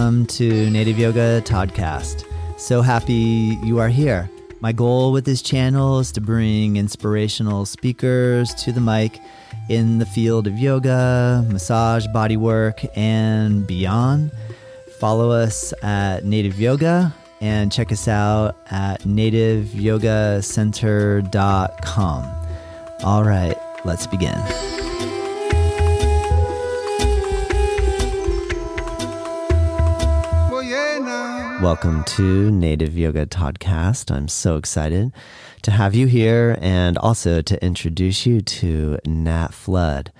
Welcome to Native Yoga Toddcast. So happy you are here. My goal with this channel is to bring inspirational speakers to the mic in the field of yoga, massage, bodywork, and beyond. Follow us at Native Yoga and check us out at nativeyogacenter.com. All right, let's begin. Welcome to Native Yoga Podcast. I'm so excited to have you here and also to introduce you to Nat Flood.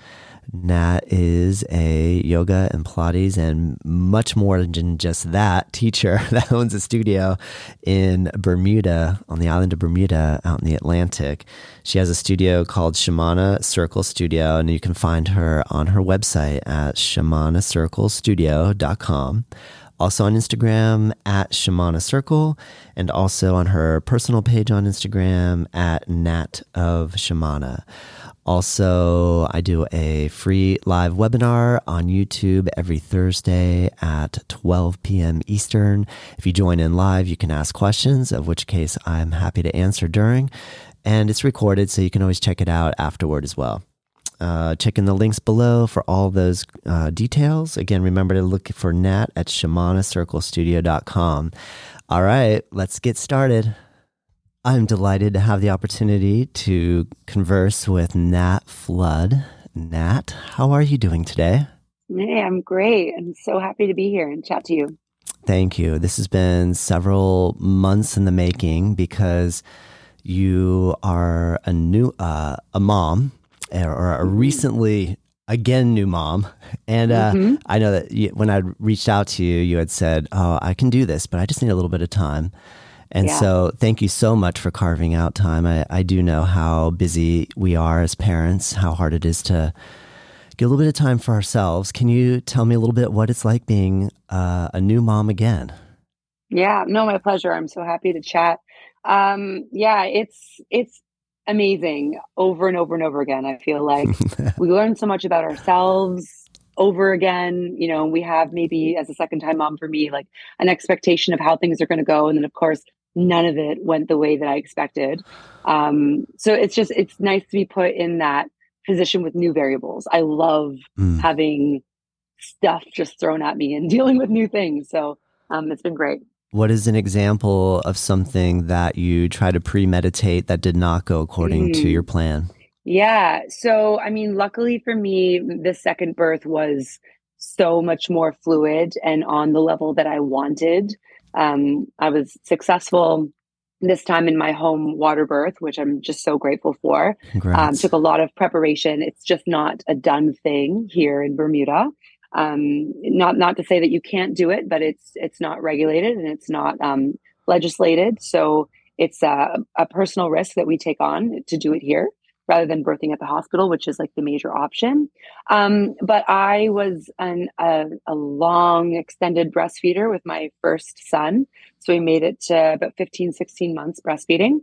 Nat is a yoga and Pilates and much more than just that teacher that owns a studio in Bermuda, on the island of Bermuda, out in the Atlantic. She has a studio called Shamana Circle Studio, and you can find her on her website at shamanacirclestudio.com also on Instagram at Shamana Circle, and also on her personal page on Instagram at Nat of Shamana. Also, I do a free live webinar on YouTube every Thursday at 12 p.m. Eastern. If you join in live, you can ask questions, of which case I'm happy to answer during. And it's recorded, so you can always check it out afterward as well. Uh, check in the links below for all those uh, details. Again, remember to look for Nat at shamanacirclestudio.com. All right, let's get started. I'm delighted to have the opportunity to converse with Nat Flood. Nat, how are you doing today? Hey, I'm great. I'm so happy to be here and chat to you. Thank you. This has been several months in the making because you are a new uh, a mom or a recently again new mom. And uh, mm-hmm. i know that you, when i reached out to you you had said oh i can do this but i just need a little bit of time. And yeah. so thank you so much for carving out time. I, I do know how busy we are as parents how hard it is to get a little bit of time for ourselves. Can you tell me a little bit what it's like being uh, a new mom again? Yeah no my pleasure. I'm so happy to chat. Um, yeah it's it's amazing over and over and over again. I feel like we learn so much about ourselves over again. You know, we have maybe as a second time mom for me, like an expectation of how things are going to go. And then, of course, none of it went the way that I expected. Um, so it's just, it's nice to be put in that position with new variables. I love mm. having stuff just thrown at me and dealing with new things. So um, it's been great. What is an example of something that you try to premeditate that did not go according mm. to your plan? Yeah. So, I mean, luckily for me, the second birth was so much more fluid and on the level that I wanted. Um, I was successful this time in my home water birth, which I'm just so grateful for. Um, took a lot of preparation. It's just not a done thing here in Bermuda um, not not to say that you can't do it, but it's it's not regulated and it's not um, legislated. So it's a, a, personal risk that we take on to do it here rather than birthing at the hospital, which is like the major option. Um, but I was an, a, a long extended breastfeeder with my first son. So we made it to about 15, 16 months breastfeeding.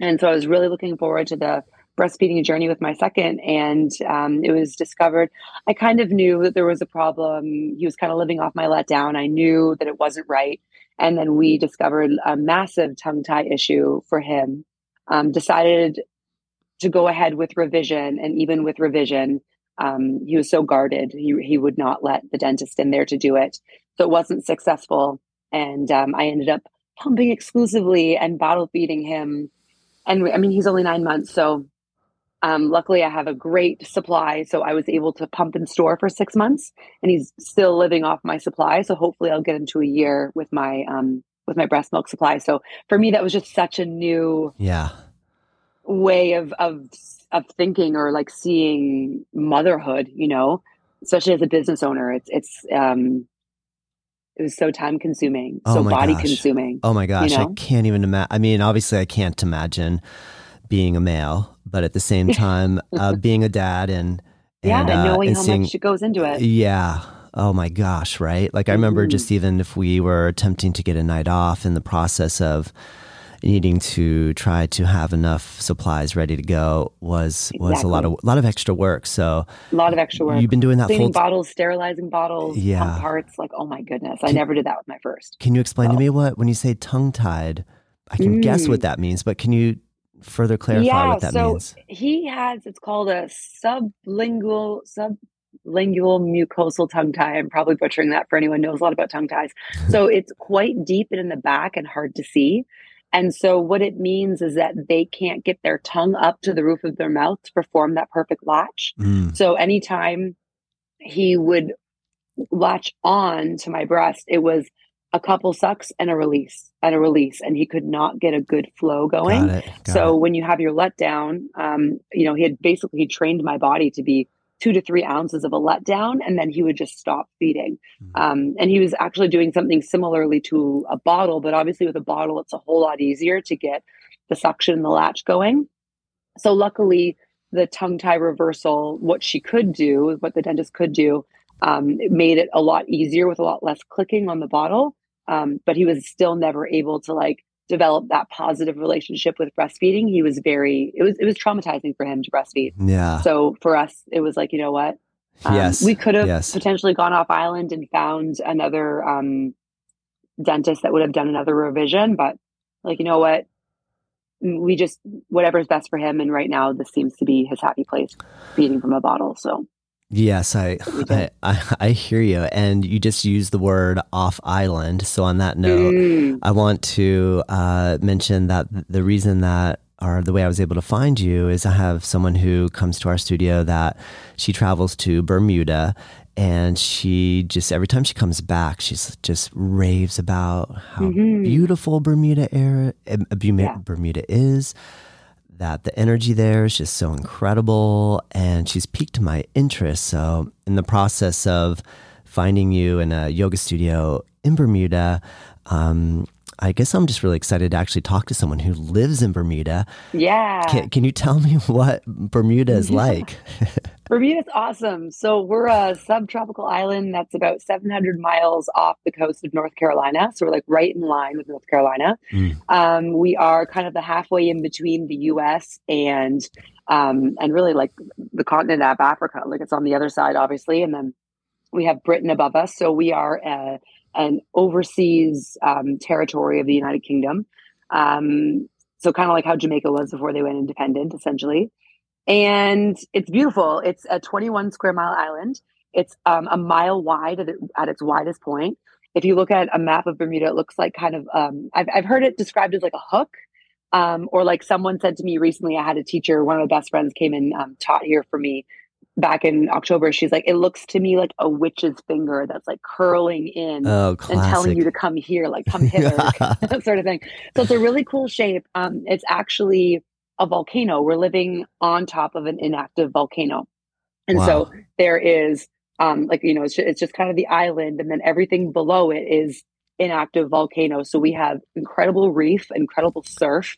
And so I was really looking forward to the breastfeeding a journey with my second, and um, it was discovered. I kind of knew that there was a problem. He was kind of living off my letdown. I knew that it wasn't right. And then we discovered a massive tongue tie issue for him. Um, decided to go ahead with revision, and even with revision, um, he was so guarded. He he would not let the dentist in there to do it, so it wasn't successful. And um, I ended up pumping exclusively and bottle feeding him. And I mean, he's only nine months, so um, luckily, I have a great supply, so I was able to pump and store for six months, and he's still living off my supply. So hopefully, I'll get into a year with my um, with my breast milk supply. So for me, that was just such a new yeah way of of of thinking or like seeing motherhood. You know, especially as a business owner, it's it's um, it was so time consuming, oh so body gosh. consuming. Oh my gosh, you know? I can't even imagine. I mean, obviously, I can't imagine being a male, but at the same time, uh, being a dad and, and yeah, and uh, knowing and how seeing, much goes into it. Yeah. Oh my gosh, right? Like I remember mm-hmm. just even if we were attempting to get a night off in the process of needing to try to have enough supplies ready to go was was exactly. a lot of a lot of extra work. So a lot of extra work. You've been doing that cleaning full t- bottles, sterilizing bottles, yeah, parts. Like oh my goodness, can, I never did that with my first. Can you explain to me what when you say tongue tied? I can mm. guess what mm. that means, but can you further clarify yeah, what that so means? He has it's called a sublingual sublingual mucosal tongue tie. I'm probably butchering that for anyone knows a lot about tongue ties. so it's quite deep and in the back and hard to see. And so what it means is that they can't get their tongue up to the roof of their mouth to perform that perfect latch. Mm. So anytime he would latch on to my breast, it was a couple sucks and a release and a release and he could not get a good flow going got got so it. when you have your letdown um, you know he had basically he trained my body to be two to three ounces of a letdown and then he would just stop feeding mm-hmm. um, and he was actually doing something similarly to a bottle but obviously with a bottle it's a whole lot easier to get the suction and the latch going so luckily the tongue tie reversal what she could do what the dentist could do um, it made it a lot easier with a lot less clicking on the bottle. Um, but he was still never able to like develop that positive relationship with breastfeeding. He was very it was it was traumatizing for him to breastfeed. Yeah. So for us, it was like you know what. Um, yes. We could have yes. potentially gone off island and found another um, dentist that would have done another revision, but like you know what, we just whatever's best for him. And right now, this seems to be his happy place, feeding from a bottle. So Yes, I, I, I, I hear you. And you just used the word off island. So on that note, mm. I want to uh, mention that the reason that or the way I was able to find you is I have someone who comes to our studio that she travels to Bermuda and she just every time she comes back she's just raves about how mm-hmm. beautiful Bermuda era uh, Bermuda, yeah. Bermuda is that the energy there is just so incredible and she's piqued my interest. So, in the process of finding you in a yoga studio in Bermuda, um, I guess I'm just really excited to actually talk to someone who lives in Bermuda. Yeah. Can, can you tell me what Bermuda is like? Bermuda's awesome. So we're a subtropical island that's about 700 miles off the coast of North Carolina. So we're like right in line with North Carolina. Mm. Um, we are kind of the halfway in between the U.S. and um, and really like the continent of Africa. Like it's on the other side, obviously, and then we have Britain above us. So we are a, an overseas um, territory of the United Kingdom. Um, so kind of like how Jamaica was before they went independent, essentially and it's beautiful. It's a 21 square mile island. It's um, a mile wide at, at, its widest point. If you look at a map of Bermuda, it looks like kind of, um, I've, I've heard it described as like a hook. Um, or like someone said to me recently, I had a teacher, one of my best friends came and um, taught here for me back in October. She's like, it looks to me like a witch's finger that's like curling in oh, and telling you to come here, like come hither, that sort of thing. So it's a really cool shape. Um, it's actually a volcano. We're living on top of an inactive volcano. And wow. so there is um like you know it's just, it's just kind of the island and then everything below it is inactive volcano. So we have incredible reef, incredible surf.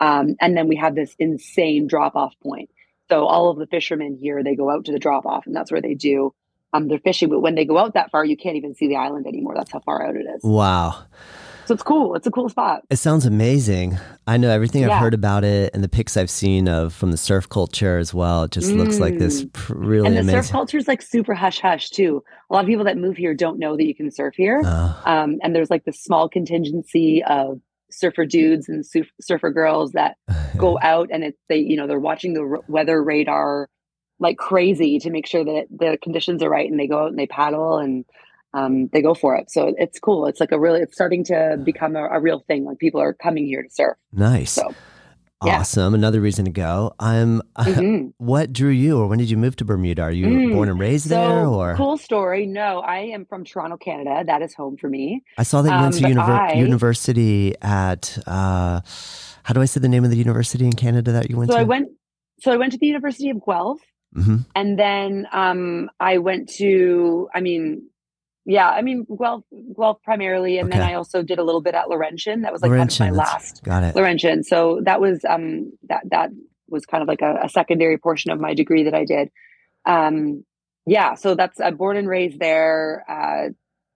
Um, and then we have this insane drop off point. So all of the fishermen here, they go out to the drop off and that's where they do um, their fishing. But when they go out that far, you can't even see the island anymore. That's how far out it is. Wow. So it's cool. It's a cool spot. It sounds amazing. I know everything yeah. I've heard about it and the pics I've seen of from the surf culture as well. It just mm. looks like this mm. really and the amazing. surf culture is like super hush hush too. A lot of people that move here don't know that you can surf here. Uh. Um, and there's like this small contingency of surfer dudes and surfer girls that go out and it's they you know they're watching the r- weather radar like crazy to make sure that the conditions are right and they go out and they paddle and um, they go for it. So it's cool. It's like a really, it's starting to become a, a real thing. Like people are coming here to surf. Nice. So awesome. Yeah. Another reason to go. I'm. Mm-hmm. what drew you, or when did you move to Bermuda? Are you mm. born and raised so, there, or cool story? No, I am from Toronto, Canada. That is home for me. I saw that you went um, to univer- I, university at. Uh, how do I say the name of the university in Canada that you went so to? I went. So I went to the University of Guelph. Mm-hmm. And then um, I went to, I mean, yeah, I mean Guelph, Guelph primarily, and okay. then I also did a little bit at Laurentian. That was like Laurentian, kind of my last got it. Laurentian. So that was um that that was kind of like a, a secondary portion of my degree that I did. Um, yeah, so that's I'm born and raised there. Uh,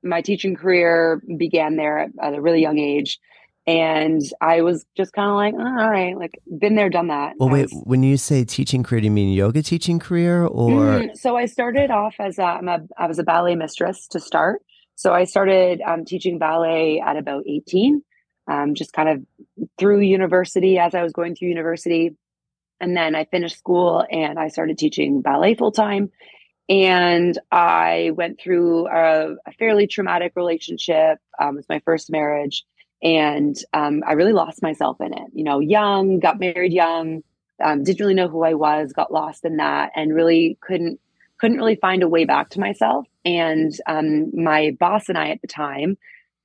my teaching career began there at, at a really young age, And I was just kind of like, oh, all right, like been there, done that. Well, wait, was, when you say teaching career, do you mean yoga teaching career or? Mm, so I started off as a, I'm a, I was a ballet mistress to start. So I started um, teaching ballet at about 18, um, just kind of through university as I was going through university. And then I finished school and I started teaching ballet full time. And I went through a, a fairly traumatic relationship. Um, it was my first marriage. And um, I really lost myself in it. You know, young, got married young, um, didn't really know who I was, got lost in that, and really couldn't couldn't really find a way back to myself. And um, my boss and I at the time,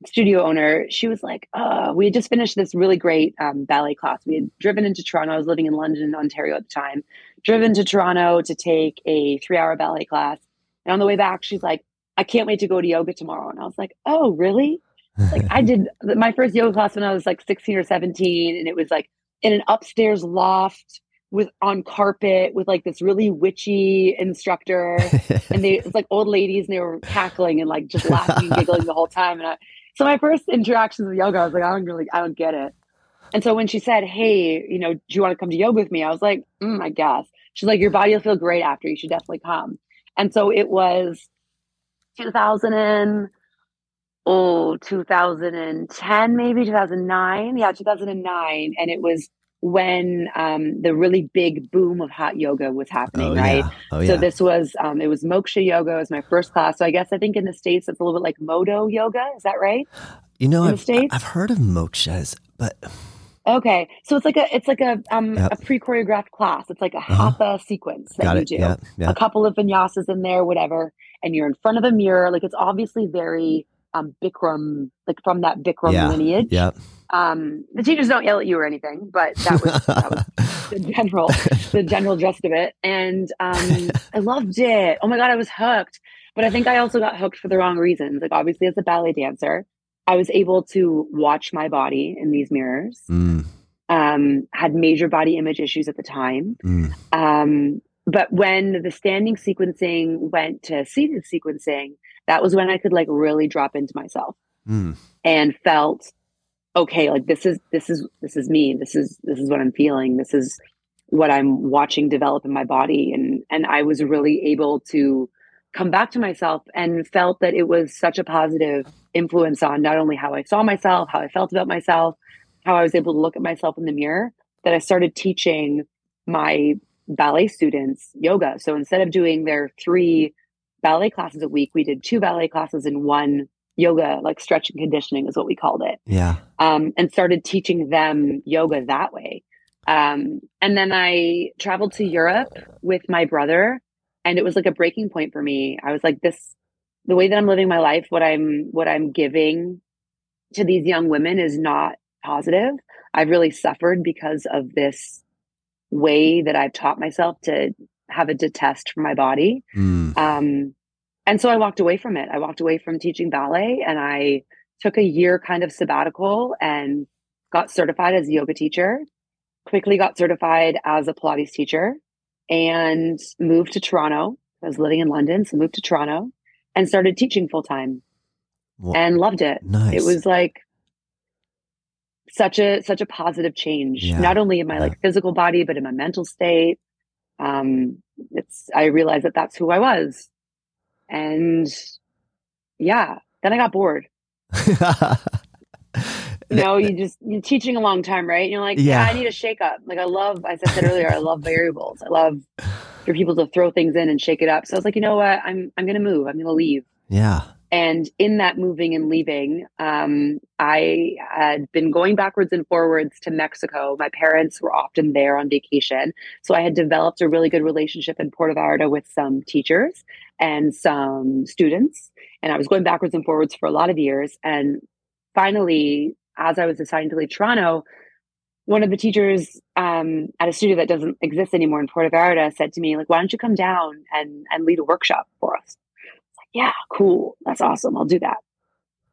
studio owner, she was like, uh, we had just finished this really great um, ballet class. We had driven into Toronto. I was living in London, Ontario at the time, driven to Toronto to take a three hour ballet class. And on the way back, she's like, I can't wait to go to yoga tomorrow. And I was like, oh, really? Like I did my first yoga class when I was like 16 or 17, and it was like in an upstairs loft with on carpet with like this really witchy instructor and they it's like old ladies and they were cackling and like just laughing and giggling the whole time and I, so my first interactions with yoga I was like I don't really I don't get it. And so when she said hey you know do you want to come to yoga with me? I was like mm, I guess. She's like your body will feel great after you should definitely come. And so it was 2000 and oh 2010 maybe 2009 yeah 2009 and it was when um, the really big boom of hot yoga was happening, Oh, right? yeah. Oh, So yeah. this was um, it was moksha yoga. It was my first class. So I guess I think in the states it's a little bit like modo yoga. Is that right? you know, in the I've, States? I've heard of mokshas, but Okay, so it's like a it's like a um Yep. a pre choreographed class. It's like a Uh-huh. hatha sequence that got you it. do. Yeah. Yeah. A couple of vinyasas in there, whatever, and you're in front of a mirror. Like it's obviously very um Bikram, like from that Bikram Yeah. lineage. Yeah. Um, the teachers don't yell at you or anything, but that was that was the general the general gist of it and um i loved it oh my god i was hooked but i think i also got hooked for the wrong reasons like obviously as a ballet dancer i was able to watch my body in these mirrors Mm, um had major body image issues at the time mm. um but when the standing sequencing went to seated sequencing that was when i could like really drop into myself Mm. and felt okay like this is this is this is me. This is this is what i'm feeling. This is what i'm watching develop in my body. And and i was really able to come back to myself and felt that it was such a positive influence on not only how i saw myself how i felt about myself how i was able to look at myself in the mirror that i started teaching my ballet students yoga. So instead of doing their three ballet classes a week we did two ballet classes in one yoga like stretch and conditioning is what we called it Yeah. um, and started teaching them yoga that way. Um, and then I traveled to Europe with my brother, and it was like a breaking point for me. I was like, this, the way that I'm living my life, what I'm, what I'm giving to these young women is not positive. I've really suffered because of this way that I've taught myself to have a detest for my body. Mm. Um, and so I walked away from it. I walked away from teaching ballet and I took a year kind of sabbatical and got certified as a yoga teacher, quickly got certified as a Pilates teacher, and moved to Toronto. I was living in London, so moved to Toronto and started teaching full time Well, and loved it. nice. It was like such a such a positive change, Yeah. not only in my Yeah. like physical body, but in my mental state. Um, it's I realized that that's who I was, and yeah, then I got bored. You know, you just you're teaching a long time, right? And you're like, yeah. Yeah. I need a shake up. Like I love, as I said earlier, I love variables. I love for people to throw things in and shake it up. So I was like, you know what? I'm I'm gonna move. I'm gonna leave. yeah. And in that moving and leaving, um, I had been going backwards and forwards to Mexico. My parents were often there on vacation. So I had developed a really good relationship in Puerto Vallarta with some teachers and some students. And I was going backwards and forwards for a lot of years. And finally, as I was deciding to leave Toronto, one of the teachers um, at a studio that doesn't exist anymore in Puerto Vallarta said to me, like, why don't you come down and, and lead a workshop for us? Yeah, cool. That's awesome. I'll do that.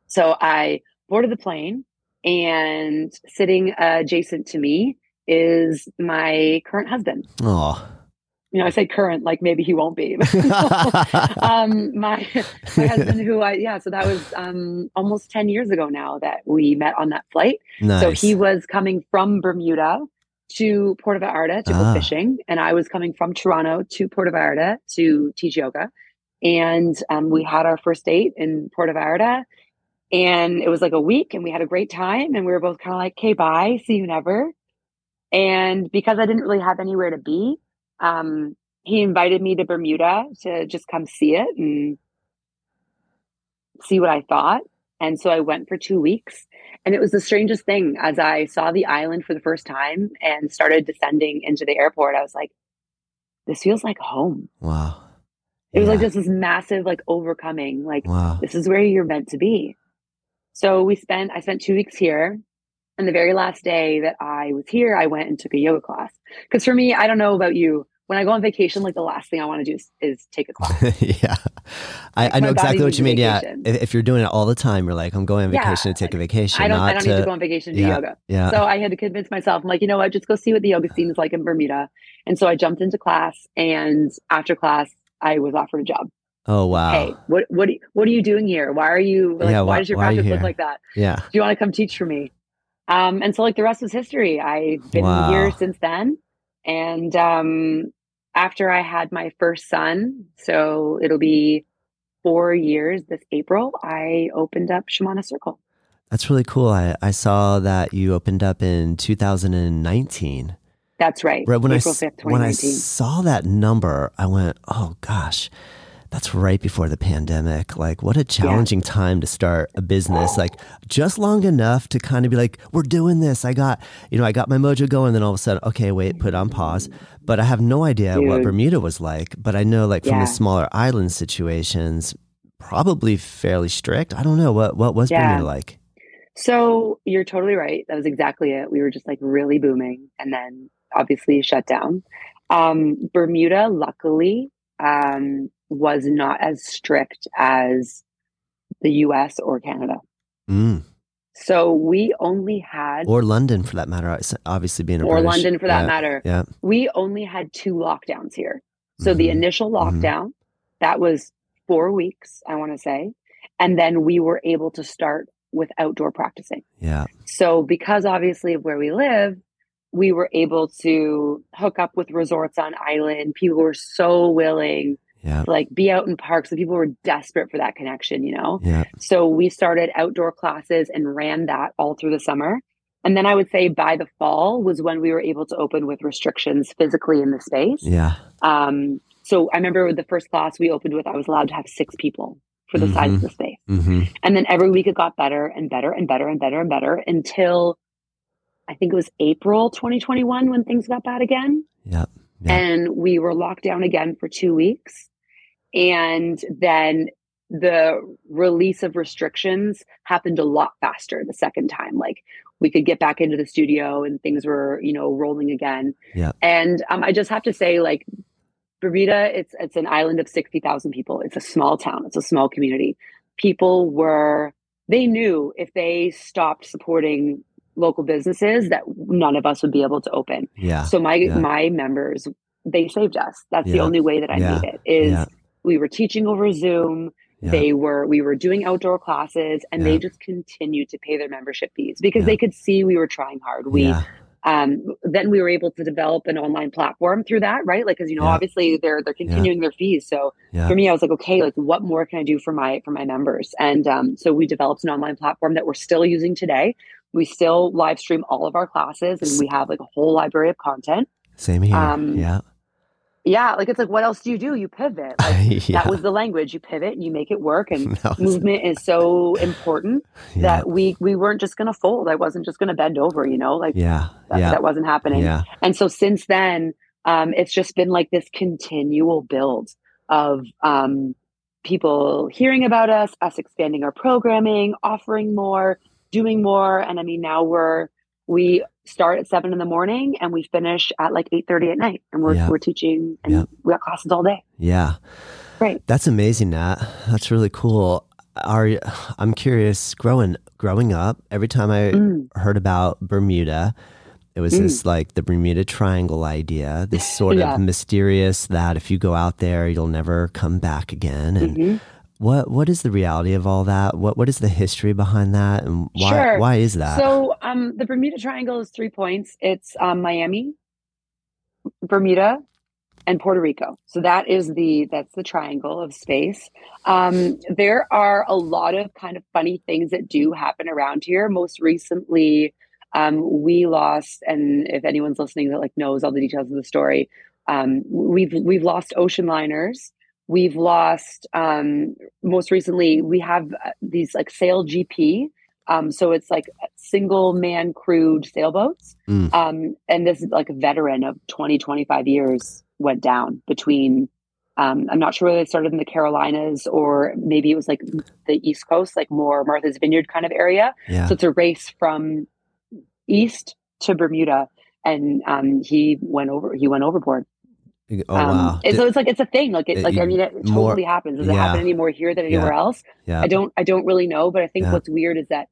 So I boarded the plane, and sitting adjacent to me is my current husband. Oh. you know, I say current, like maybe he won't be. um, my my husband, who I yeah, so that was um, almost ten years ago now that we met on that flight. Nice. So he was coming from Bermuda to Puerto Vallarta to Ah. go fishing, and I was coming from Toronto to Puerto Vallarta to teach yoga. And um, we had our first date in Puerto Vallarta, and it was like a week, and we had a great time, and we were both kind of like, "Okay, bye, see you never." And because I didn't really have anywhere to be, um, he invited me to Bermuda to just come see it and see what I thought. And so I went for two weeks. And it was the strangest thing as I saw the island for the first time and started descending into the airport. I was like, this feels like home. wow. It was like just this massive, like overcoming, like, wow. this is where you're meant to be. So we spent, I spent two weeks here. And the very last day that I was here, I went and took a yoga class. Because for me, I don't know about you, when I go on vacation, like the last thing I want to do is, is take a class. yeah. I, I know exactly what you mean. Yeah. If, if you're doing it all the time, you're like, I'm going on Yeah. vacation to take a vacation. I don't, I don't to, need to go on vacation to do yeah. yoga. Yeah. So I had to convince myself, I'm like, you know what, just go see what the yoga scene is like in Bermuda. And so I jumped into class, and after class, I was offered a job. oh, wow. Hey, what what what are you doing here? Why are you like? Yeah, why, why- does your are you practice look like that? Yeah. Do you want to come teach for me? Um, and so like the rest was history. I've been Wow. here since then, and um, after I had my first son, so it'll be four years this April. I opened up Shamana Circle. That's really cool. I, I saw that you opened up in 2019. That's right. Right when I April fifth, when I saw that number, I went, "Oh gosh, that's right before the pandemic. Like, what a challenging time to start a business. Like, just long enough to kind of be like, we're doing this. I got, you know, I got my mojo going. Then all of a sudden, okay, wait, put on pause. But I have no idea what Bermuda was like. But I know, like, from Yeah. the smaller island situations, probably fairly strict. I don't know what what was Yeah. Bermuda like. So you're totally right. That was exactly it. We were just like really booming and then obviously shut down. Um, Bermuda, luckily, um, was not as strict as the US or Canada. Mm. So we only had, Or London, for that matter. Obviously, being a or British- London for that yeah, matter, Yeah. we only had two lockdowns here. So the Mhm. initial Mhm. lockdown, that was four weeks, I want to say. And then we were able to start with outdoor practicing. Yeah. So, because obviously of where we live, we were able to hook up with resorts on island. People were so willing Yeah. to like be out in parks. So people were desperate for that connection, you know? Yeah. So we started outdoor classes and ran that all through the summer. And then I would say by the fall was when we were able to open with restrictions physically in the space. Yeah. Um, so I remember the first class we opened with, I was allowed to have six people for the size Mhm. of the space. hmm And then every week it got better and better and better and better and better until I think it was April 2021 when things got bad again. Yep. Yeah. And we were locked down again for two weeks. And then the release of restrictions happened a lot faster the second time. Like we could get back into the studio and things were, you know, rolling again. Yeah. And um, I just have to say, like, Bermuda, it's it's an island of sixty thousand people. It's a small town. It's a small community. People were they knew if they stopped supporting local businesses that none of us would be able to open. Yeah. So my yeah. my members they saved us. That's the only way that I Yeah. made it. Is Yeah. we were teaching over Zoom. Yeah. They were we were doing outdoor classes and Yeah. they just continued to pay their membership fees because Yeah. they could see we were trying hard. We yeah. um, then we were able to develop an online platform through that, right? Like, because you know, Yeah. obviously they're they're continuing their fees. So Yeah. for me, I was like, okay, like what more can I do for my for my members? And um, so we developed an online platform that we're still using today. We still live stream all of our classes, and we have like a whole library of content. Same here. um, yeah. Yeah, like it's like, what else do you do? You pivot. Like, yeah. That was the language. You pivot and you make it work. And movement is so important yeah. that we we weren't just going to fold. I wasn't just going to bend over. You know, like yeah. that, Yeah. that wasn't happening. Yeah. And so since then, um, it's just been like this continual build of um, people hearing about us, us expanding our programming, offering more, doing more. And I mean, now we're we start at seven in the morning and we finish at like eight thirty at night, and we're Yeah. we're teaching and Yeah. we got classes all day. Yeah. Right. That's amazing, Nat. That's really cool. Are I'm curious, growing growing up, every time I Mm. heard about Bermuda, It was this like the Bermuda Triangle idea, this sort Yeah. of mysterious that if you go out there, you'll never come back again. And Mhm. What what is the reality of all that? What what is the history behind that, and why Sure. why is that? So um, the Bermuda Triangle is three points. It's um, Miami, Bermuda, and Puerto Rico. So that is the that's the triangle of space. Um, there are a lot of kind of funny things that do happen around here. Most recently, um, we lost, and if anyone's listening that like knows all the details of the story, um, we've we've lost ocean liners. We've lost um, most recently. We have uh, these like sail GP. Um, so it's like single man crewed sailboats. Mm. Um, and this is like a veteran of 20, 25 years went down between, um, I'm not sure whether they started in the Carolinas or maybe it was like the East Coast, like more Martha's Vineyard kind of area. yeah, So it's a race from east to Bermuda. And um, he went over. He went overboard. Oh um, wow, and so it's like it's a thing. Like it, like I mean, it more- totally happens. Does it happen any more here than anywhere else? yeah, I don't I don't really know, but I think Yeah. what's weird is that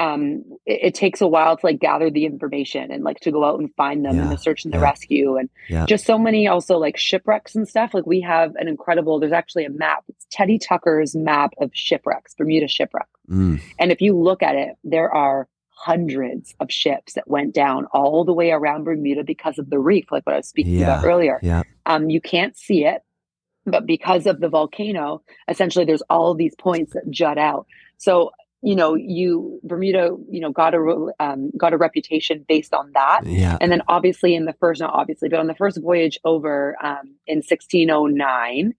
um it, it takes a while to like gather the information and like to go out and find them and the search and the Yeah. rescue and Yeah. just so many also like shipwrecks and stuff. Like we have an incredible there's actually a map. It's Teddy Tucker's map of shipwrecks, Bermuda shipwreck. Mm, And if you look at it, there are hundreds of ships that went down all the way around Bermuda because of the reef, like what I was speaking about earlier. yeah, Um, you can't see it, but because of the volcano, essentially there's all these points that jut out. So you know, you Bermuda, you know, got a um, got a reputation based on that. yeah, And then obviously in the first, not obviously, but on the first voyage over um, in 1609,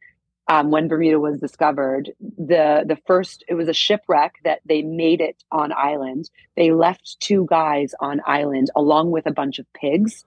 um, when Bermuda was discovered, the the first it was a shipwreck that they made it on island. They left two guys on island along with a bunch of pigs,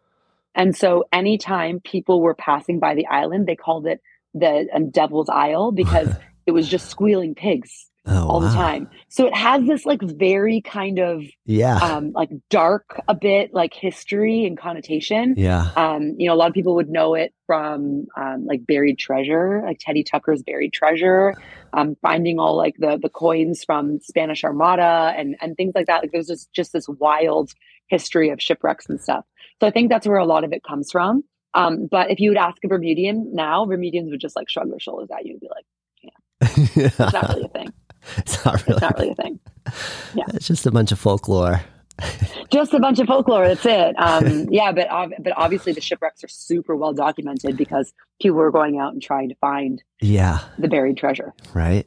and so anytime people were passing by the island, they called it the um, Devil's Isle because it was just squealing pigs oh, all the time. So it has this like very kind of Yeah, um, like dark a bit like history and connotation. yeah, Um, you know, a lot of people would know it from um, like buried treasure, like Teddy Tucker's buried treasure, um, finding all like the the coins from Spanish Armada and and things like that. Like there's just just this wild history of shipwrecks and stuff. So I think that's where a lot of it comes from. Um, but if you would ask a Bermudian now, Bermudians would just like shrug their shoulders at you and be like, "It's not really a thing. it's not really. It's not really a thing." yeah. It's just a bunch of folklore. just a bunch of folklore. That's it. Um, yeah, but but obviously the shipwrecks are super well documented because people were going out and trying to find Yeah, the buried treasure. right.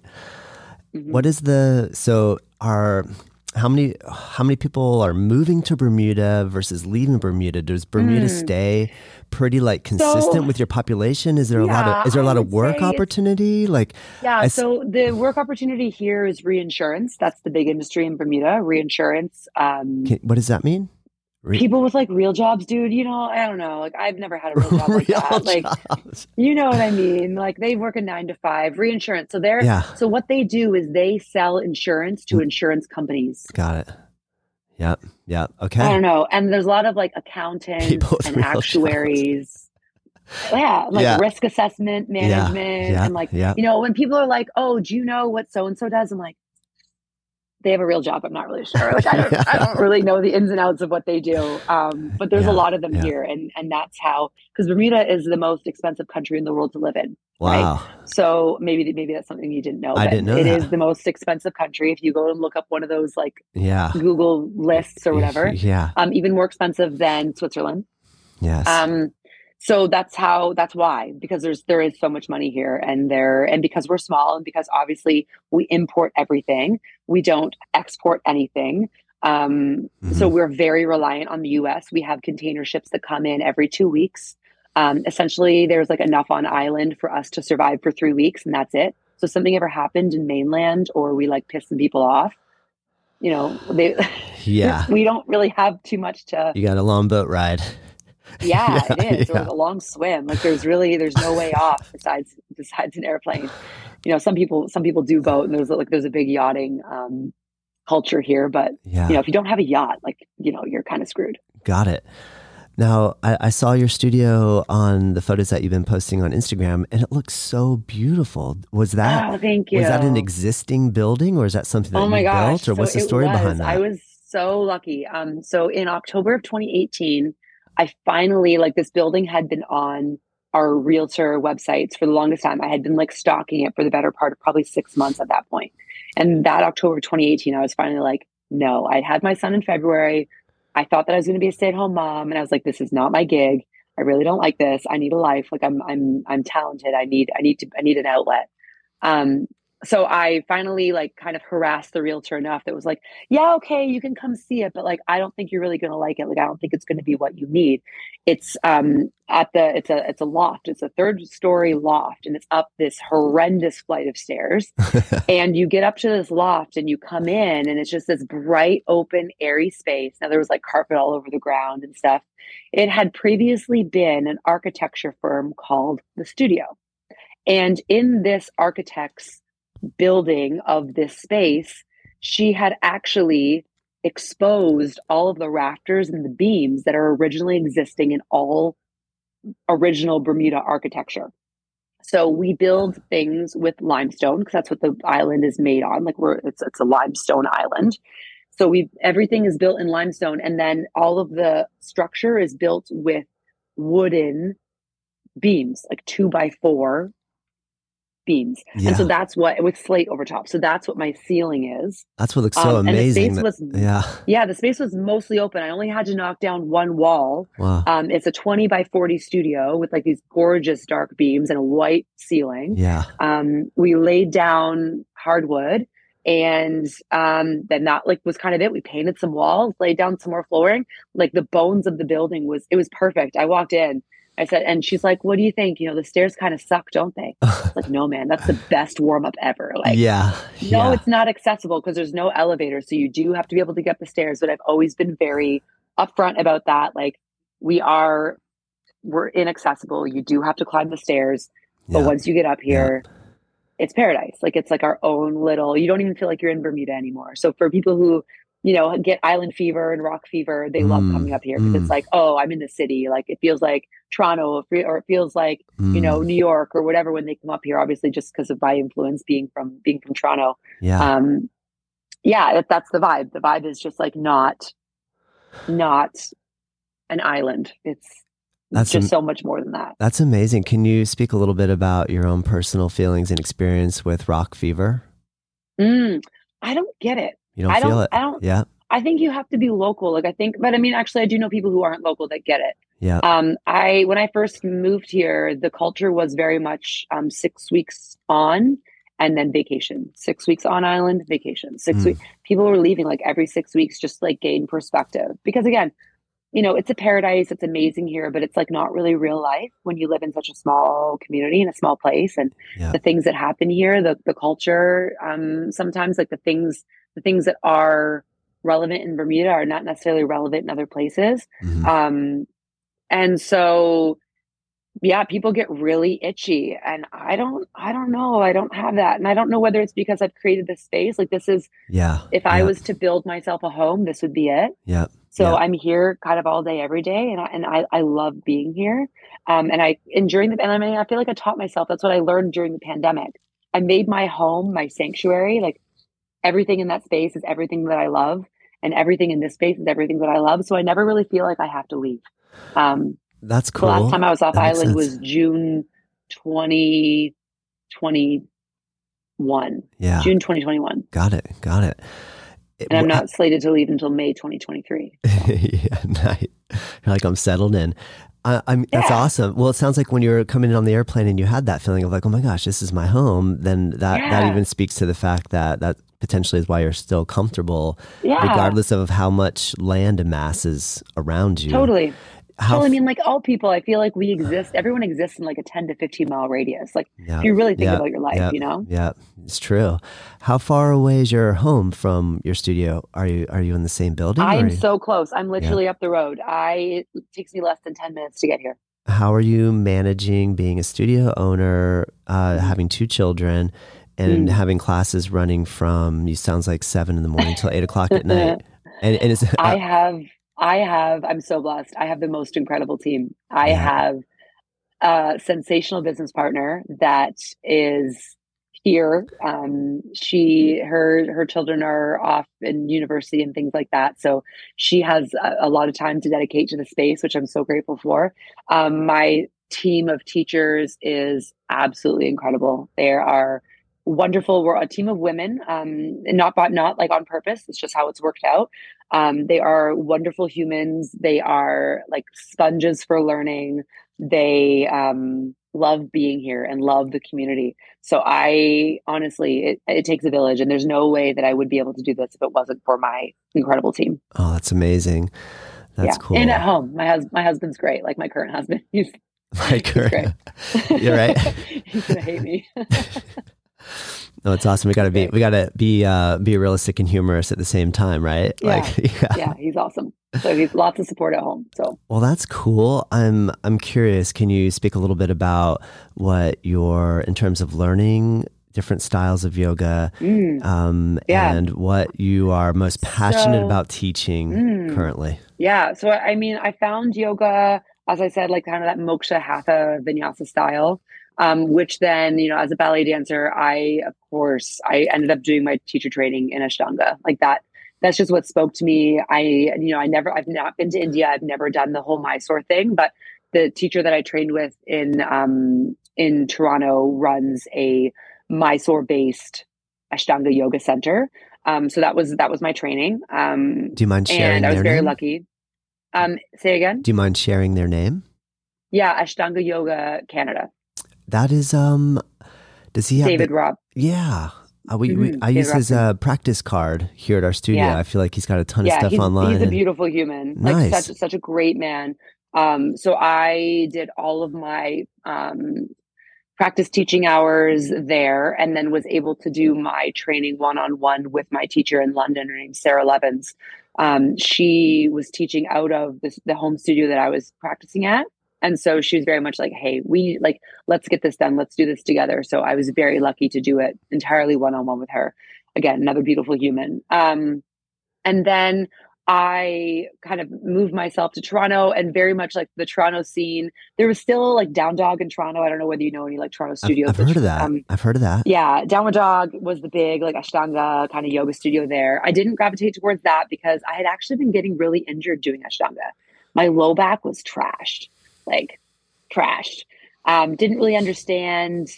Mhm. What is the so are how many how many people are moving to Bermuda versus leaving Bermuda? Does Bermuda Mm. stay pretty like consistent So- with your population? Is there a lot of is there a lot of work opportunity? Like Yeah. I so the work opportunity here is reinsurance. That's the big industry in Bermuda. Reinsurance. Um, can, what does that mean? People with like real jobs, dude. You know, I don't know. Like I've never had a real job like real that. Like jobs. you know what I mean? Like they work a nine to five. Reinsurance. So they're Yeah, so what they do is they sell insurance to Mm. insurance companies. got it. Yep, yep. Okay. I don't know. And there's a lot of like accountants and real jobs. actuaries. Yeah, like Yeah. risk assessment management. yeah, And like, yeah. you know, when people are like, oh, do you know what so and so does? I'm like, they have a real job. I'm not really sure. Like I don't I don't really know the ins and outs of what they do. Um, but there's Yeah, a lot of them yeah. here and and that's how because Bermuda is the most expensive country in the world to live in. Wow. So maybe maybe that's something you didn't know. I didn't know It that. is the most expensive country. If you go and look up one of those like Yeah. Google lists or whatever, Yeah. um, even more expensive than Switzerland. Yes. Um, so that's how that's why because there's there is so much money here and there and because we're small and because obviously we import everything, we don't export anything. Um, So Mhm. we're very reliant on the U.S. We have container ships that come in every two weeks. Um, essentially, there's like enough on island for us to survive for three weeks, and that's it. So something ever happened in mainland, or we like piss some people off, you know, they yeah. we don't really have too much to You got a long boat ride. Yeah, Yeah, it is. Yeah. a long swim. Like there's really there's no way off besides besides an airplane. You know, some people some people do boat, and there's like there's a big yachting um, culture here. But Yeah. you know, if you don't have a yacht, like you know, you're kind of screwed. Got it. Now, I, I saw your studio on the photos that you've been posting on Instagram, and it looks so beautiful. Was that oh, thank you. was that an existing building, or is that something that oh my you gosh! built, or So what's the story was. behind that? I was so lucky. Um, so in October of 2018, I finally like this building had been on our realtor websites for the longest time. I had been like stalking it for the better part of probably six months at that point. And that October 2018, I was finally like, no, I had my son in February. I thought that I was going to be a stay at home mom. And I was like, this is not my gig. I really don't like this. I need a life. Like I'm, I'm, I'm talented. I need, I need to, I need an outlet. Um, so I finally like kind of harassed the realtor enough that was like, yeah, okay, you can come see it, but like I don't think you're really gonna like it. Like I don't think it's gonna be what you need. It's um at the it's a it's a loft. It's a third story loft and it's up this horrendous flight of stairs. and you get up to this loft and you come in and it's just this bright, open, airy space. Now there was like carpet all over the ground and stuff. It had previously been an architecture firm called the studio. And in this architect's building of this space, she had actually exposed all of the rafters and the beams that are originally existing in all original Bermuda architecture. So we build things with limestone because that's what the island is made on. Like we're it's it's a limestone island. So we everything is built in limestone and then all of the structure is built with wooden beams, like two by four beams. Yeah. And so that's what with slate over top. So that's what my ceiling is. That's what looks so um, amazing. And the space was yeah. Yeah, the space was mostly open. I only had to knock down one wall. Wow. Um, it's a 20 by 40 studio with like these gorgeous dark beams and a white ceiling. Yeah. Um, we laid down hardwood and um, then that like was kind of it we painted some walls laid down some more flooring like the bones of the building was it was perfect i walked in I said, and she's like, "What do you think? You know, the stairs kind of suck, don't they?" like, no, man, that's the best warm up ever. Like, yeah, no, yeah. it's not accessible because there's no elevator, so you do have to be able to get the stairs. But I've always been very upfront about that. Like, we are, we're inaccessible. You do have to climb the stairs, but yeah. once you get up here. Yeah. It's paradise. Like it's like our own little, you don't even feel like you're in Bermuda anymore. So for people who you know, get island fever and rock fever. They mm, love coming up here because mm. it's like, oh, I'm in the city. Like it feels like Toronto or it feels like, mm. you know, mm. New York or whatever when they come up here, obviously just because of my influence being from being from Toronto. Yeah. Um, yeah, that, that's the vibe. The vibe is just like not, not an island. It's that's just am- so much more than that. That's amazing. Can you speak a little bit about your own personal feelings and experience with rock fever? Mm, I don't get it. You don't I feel don't, it. I don't. Yeah. I think you have to be local. Like I think, but I mean, actually, I do know people who aren't local that get it. Yeah. Um, I when I first moved here, the culture was very much um, six weeks on and then vacation. Six weeks on island, vacation. Six mm. weeks. People were leaving like every six weeks, just like gain perspective. Because again, you know, it's a paradise. It's amazing here, but it's like not really real life when you live in such a small community in a small place. And yeah. the things that happen here, the the culture, um, sometimes like the things the things that are relevant in Bermuda are not necessarily relevant in other places. Mm-hmm. Um, and so, yeah, people get really itchy, and I don't, I don't know, I don't have that, and I don't know whether it's because I've created this space. Like this is, yeah. If I was to build myself a home, this would be it. Yeah. So yeah. I'm here kind of all day, every day, and I, and I, I love being here. Um, and I and during the and I mean I feel like I taught myself. That's what I learned during the pandemic. I made my home my sanctuary. Like everything in that space is everything that I love, and everything in this space is everything that I love. So I never really feel like I have to leave. Um, That's cool. The last time I was off that island was June 2021. Yeah. June 2021. Got it. Got it. it and I'm not slated to leave until May 2023. So. yeah, nice. You're like, I'm settled in. I, am that's awesome. Well, it sounds like when you were coming in on the airplane and you had that feeling of like, oh my gosh, this is my home. Then that yeah. that even speaks to the fact that that potentially is why you're still comfortable, yeah. regardless of how much land masses around you. Totally. How well, I mean, like all people, I feel like we exist. Everyone exists in like a ten to fifteen mile radius. Like, yeah, if you really think yeah, about your life, yeah, you know. Yeah, it's true. How far away is your home from your studio? Are you are you in the same building? I am so close. I'm literally up the road. I it takes me less than ten minutes to get here. How are you managing being a studio owner, uh, mm-hmm. having two children, and mm. having classes running from you sounds like seven in the morning till eight o'clock at night? And, and uh, I have I have, I'm so blessed. I have the most incredible team. I yeah. have a sensational business partner that is here. Um, she her her children are off in university and things like that, so she has a, a lot of time to dedicate to the space, which I'm so grateful for. Um, my team of teachers is absolutely incredible. There are wonderful. We're a team of women, um, not but not like on purpose. It's just how it's worked out. Um, they are wonderful humans. They are like sponges for learning. They um, love being here and love the community. So I honestly, it, it takes a village, and there's no way that I would be able to do this if it wasn't for my incredible team. Oh, that's amazing. That's yeah. cool. And at home, my husband, my husband's great. Like my current husband, he's my current. You're right. he's gonna hate me. No, it's awesome. We gotta be we gotta be uh, be realistic and humorous at the same time, right? Yeah. Like, yeah. yeah, he's awesome. So he's lots of support at home. So well, that's cool. I'm I'm curious. Can you speak a little bit about what your in terms of learning different styles of yoga, mm. um, yeah. and what you are most passionate so, about teaching mm, currently? Yeah. So I mean, I found yoga, as I said, like kind of that moksha hatha vinyasa style um, which then, you know, as a ballet dancer, I, of course, I ended up doing my teacher training in Ashtanga like that. That's just what spoke to me. I, you know, I never, I've not been to India. I've never done the whole Mysore thing, but the teacher that I trained with in, um, in Toronto runs a Mysore based Ashtanga yoga center. Um, so that was, that was my training. Um, Do you mind sharing? And I was very name? lucky. Um, say again. Do you mind sharing their name? Yeah, Ashtanga Yoga Canada. That is um does he have David the, Robb? Yeah. Uh, we, mm-hmm. we, I David use his uh, practice card here at our studio. Yeah. I feel like he's got a ton yeah, of stuff he's, online. He's a beautiful human. Nice. Like such such a great man. Um, so I did all of my um, practice teaching hours there and then was able to do my training one-on-one with my teacher in London. Her name's Sarah Levins. Um, she was teaching out of this, the home studio that I was practicing at. And so she was very much like, hey, we like, let's get this done. Let's do this together. So I was very lucky to do it entirely one on one with her. Again, another beautiful human. Um, and then I kind of moved myself to Toronto and very much like the Toronto scene. There was still like Down Dog in Toronto. I don't know whether you know any like Toronto studios. I've, I've heard of that. Um, I've heard of that. Yeah. Downward Dog was the big like Ashtanga kind of yoga studio there. I didn't gravitate towards that because I had actually been getting really injured doing Ashtanga. My low back was trashed like trashed. Um, didn't really understand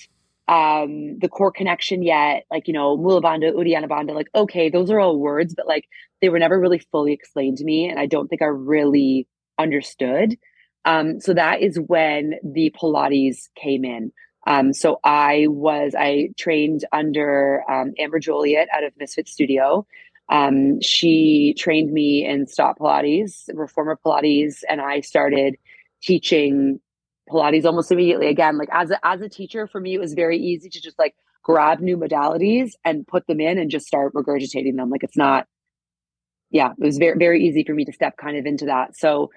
um, the core connection yet. Like, you know, Mula Bandha, like, okay, those are all words, but like they were never really fully explained to me. And I don't think I really understood. Um, so that is when the Pilates came in. Um, so I was, I trained under um, Amber Joliat out of Misfit Studio. Um, she trained me in stop Pilates, reformer Pilates, and I started teaching Pilates almost immediately. Again, like as a, as a teacher, for me, it was very easy to just like grab new modalities and put them in and just start regurgitating them. Like it's not, yeah, it was very, very easy for me to step kind of into that. So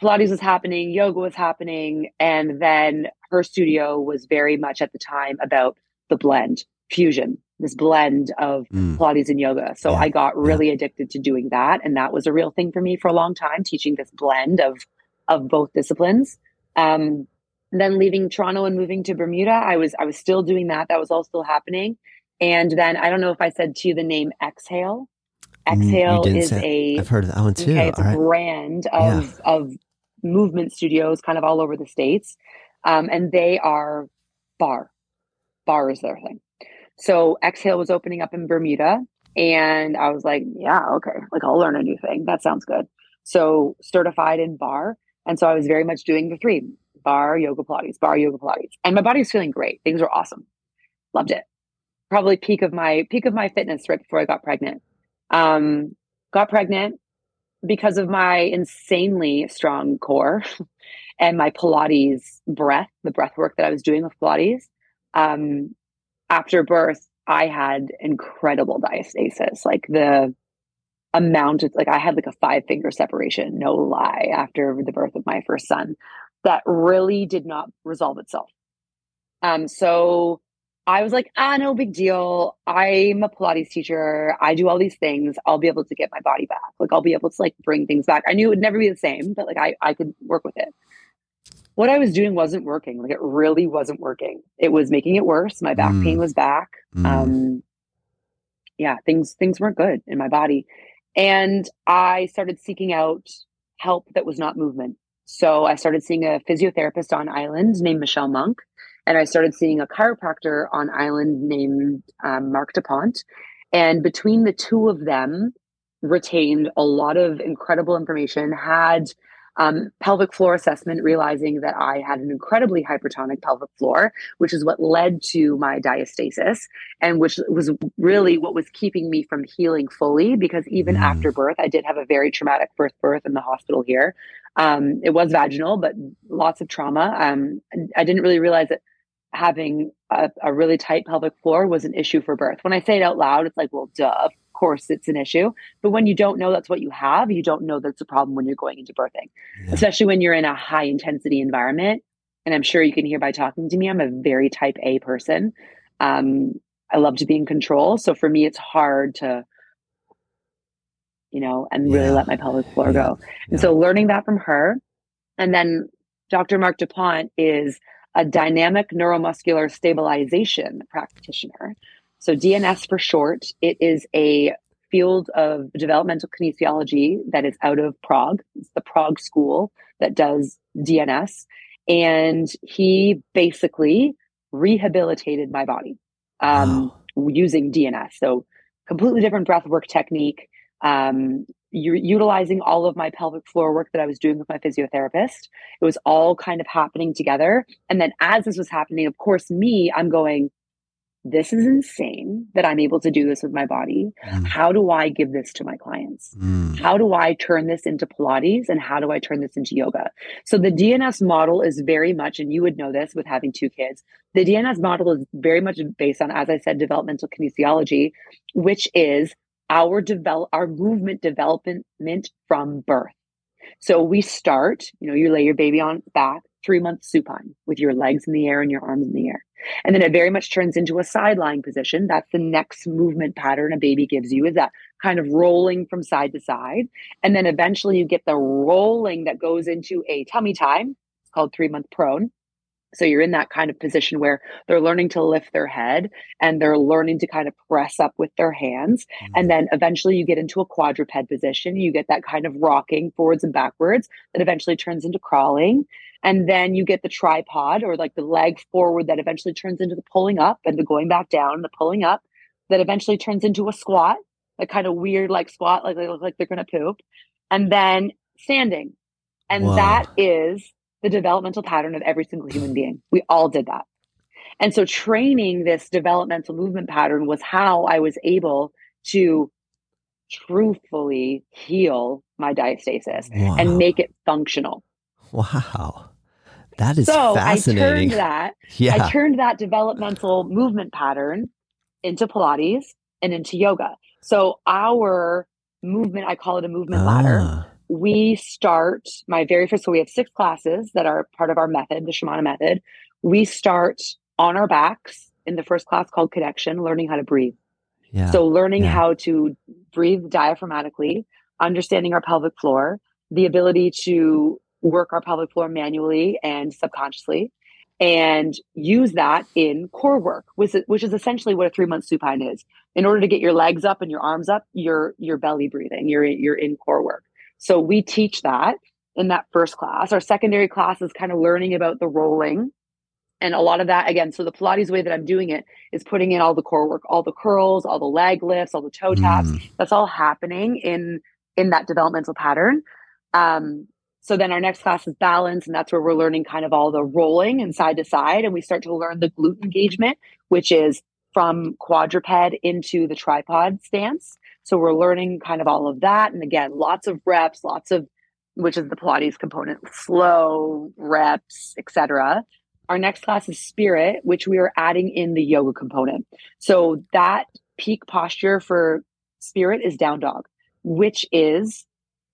Pilates was happening, yoga was happening. And then her studio was very much at the time about the blend, fusion, this blend of mm. Pilates and yoga. So yeah. I got really yeah. addicted to doing that. And that was a real thing for me for a long time, teaching this blend of of both disciplines. Um, then leaving Toronto and moving to Bermuda, I was I was still doing that. That was all still happening. And then I don't know if I said to you the name Exhale. Mm, Exhale is a I've heard of that one too. Okay, it's all a right. brand of yeah. of movement studios kind of all over the states. Um, and they are barre. Barre is their thing. So Exhale was opening up in Bermuda. And I was like, yeah, okay. Like I'll learn a new thing. That sounds good. So certified in barre and so I was very much doing the three barre, yoga Pilates, barre, yoga Pilates. And my body was feeling great. Things were awesome. Loved it. Probably peak of my peak of my fitness right before I got pregnant. Um, got pregnant because of my insanely strong core and my Pilates breath, the breath work that I was doing with Pilates. Um, after birth, I had incredible diastasis. Like the amount of like I had like a five finger separation, no lie, after the birth of my first son, that really did not resolve itself. Um, so I was like, ah, no big deal. I'm a Pilates teacher. I do all these things. I'll be able to get my body back. Like I'll be able to like bring things back. I knew it would never be the same, but like I, I could work with it. what I was doing wasn't working. Like it really wasn't working. It was making it worse. My back mm. pain was back. Mm. Um, yeah, things things weren't good in my body, and I started seeking out help that was not movement. So I started seeing a physiotherapist on island named Michelle Monk, and I started seeing a chiropractor on island named um, Mark DuPont. And between the two of them, retained a lot of incredible information, had um, pelvic floor assessment, realizing that I had an incredibly hypertonic pelvic floor, which is what led to my diastasis, and which was really what was keeping me from healing fully. Because even mm. after birth, I did have a very traumatic first birth in the hospital here. Um, it was vaginal, but lots of trauma. Um, I didn't really realize that having a, a, really tight pelvic floor was an issue for birth. When I say it out loud, it's like, well, duh, of course it's an issue. But when you don't know that's what you have, you don't know that's a problem when you're going into birthing, yeah. especially when you're in a high intensity environment. And I'm sure you can hear by talking to me, I'm a very type A person. Um, I love to be in control. So for me, it's hard to, you know, and really let my pelvic floor yeah. go. And so learning that from her. And then Dr. Mark DuPont is a dynamic neuromuscular stabilization practitioner. So, DNS for short, it is a field of developmental kinesiology that is out of Prague. It's the Prague school that does DNS. And he basically rehabilitated my body um, wow. using DNS. So, completely different breathwork technique. Um, utilizing all of my pelvic floor work that I was doing with my physiotherapist. It was all kind of happening together. And then as this was happening, of course, me, I'm going, this is insane that I'm able to do this with my body. Mm. How do I give this to my clients? Mm. How do I turn this into Pilates and how do I turn this into yoga? So the DNS model is very much, and you would know this with having two kids, the DNS model is very much based on, as I said, developmental kinesiology, which is our develop our movement development from birth. So we start, you know, you lay your baby on back, three months supine with your legs in the air and your arms in the air. And then it very much turns into a sideline position. That's the next movement pattern a baby gives you is that kind of rolling from side to side. And then eventually you get the rolling that goes into a tummy time. It's called three month prone. So you're in that kind of position where they're learning to lift their head and they're learning to kind of press up with their hands. Mm-hmm. And then eventually you get into a quadruped position. You get that kind of rocking forwards and backwards that eventually turns into crawling. And then you get the tripod or like the leg forward that eventually turns into the pulling up and the going back down, the pulling up that eventually turns into a squat, a kind of weird like squat, like they look like they're going to poop. And then standing. And that is the developmental pattern of every single human being. We all did that. And so training this developmental movement pattern was how I was able to truthfully heal my diastasis wow. and make it functional. Wow. That is so fascinating. I turned that yeah. I turned that developmental movement pattern into Pilates and into yoga. So our movement, I call it a movement ah. ladder we start my very first so we have six classes that are part of our method the shamana method. We start on our backs in the first class called connection learning how to breathe. Yeah. so learning yeah. how to breathe diaphragmatically understanding our pelvic floor the ability to work our pelvic floor manually and subconsciously and use that in core work which is, which is essentially what a three month supine is. In order to get your legs up and your arms up you're you're belly breathing. You're you're in core work so we teach that in that first class. Our secondary class is kind of learning about the rolling. And a lot of that, again, so the Pilates way that I'm doing it is putting in all the core work, all the curls, all the leg lifts, all the toe taps. Mm. That's all happening in in that developmental pattern. Um, so then our next class is balance, and that's where we're learning kind of all the rolling and side to side, and we start to learn the glute engagement, which is from quadruped into the tripod stance. So we're learning kind of all of that. And again, lots of reps, lots of, which is the Pilates component, slow reps, etc. Our next class is spirit, which we are adding in the yoga component. So that peak posture for spirit is down dog, which is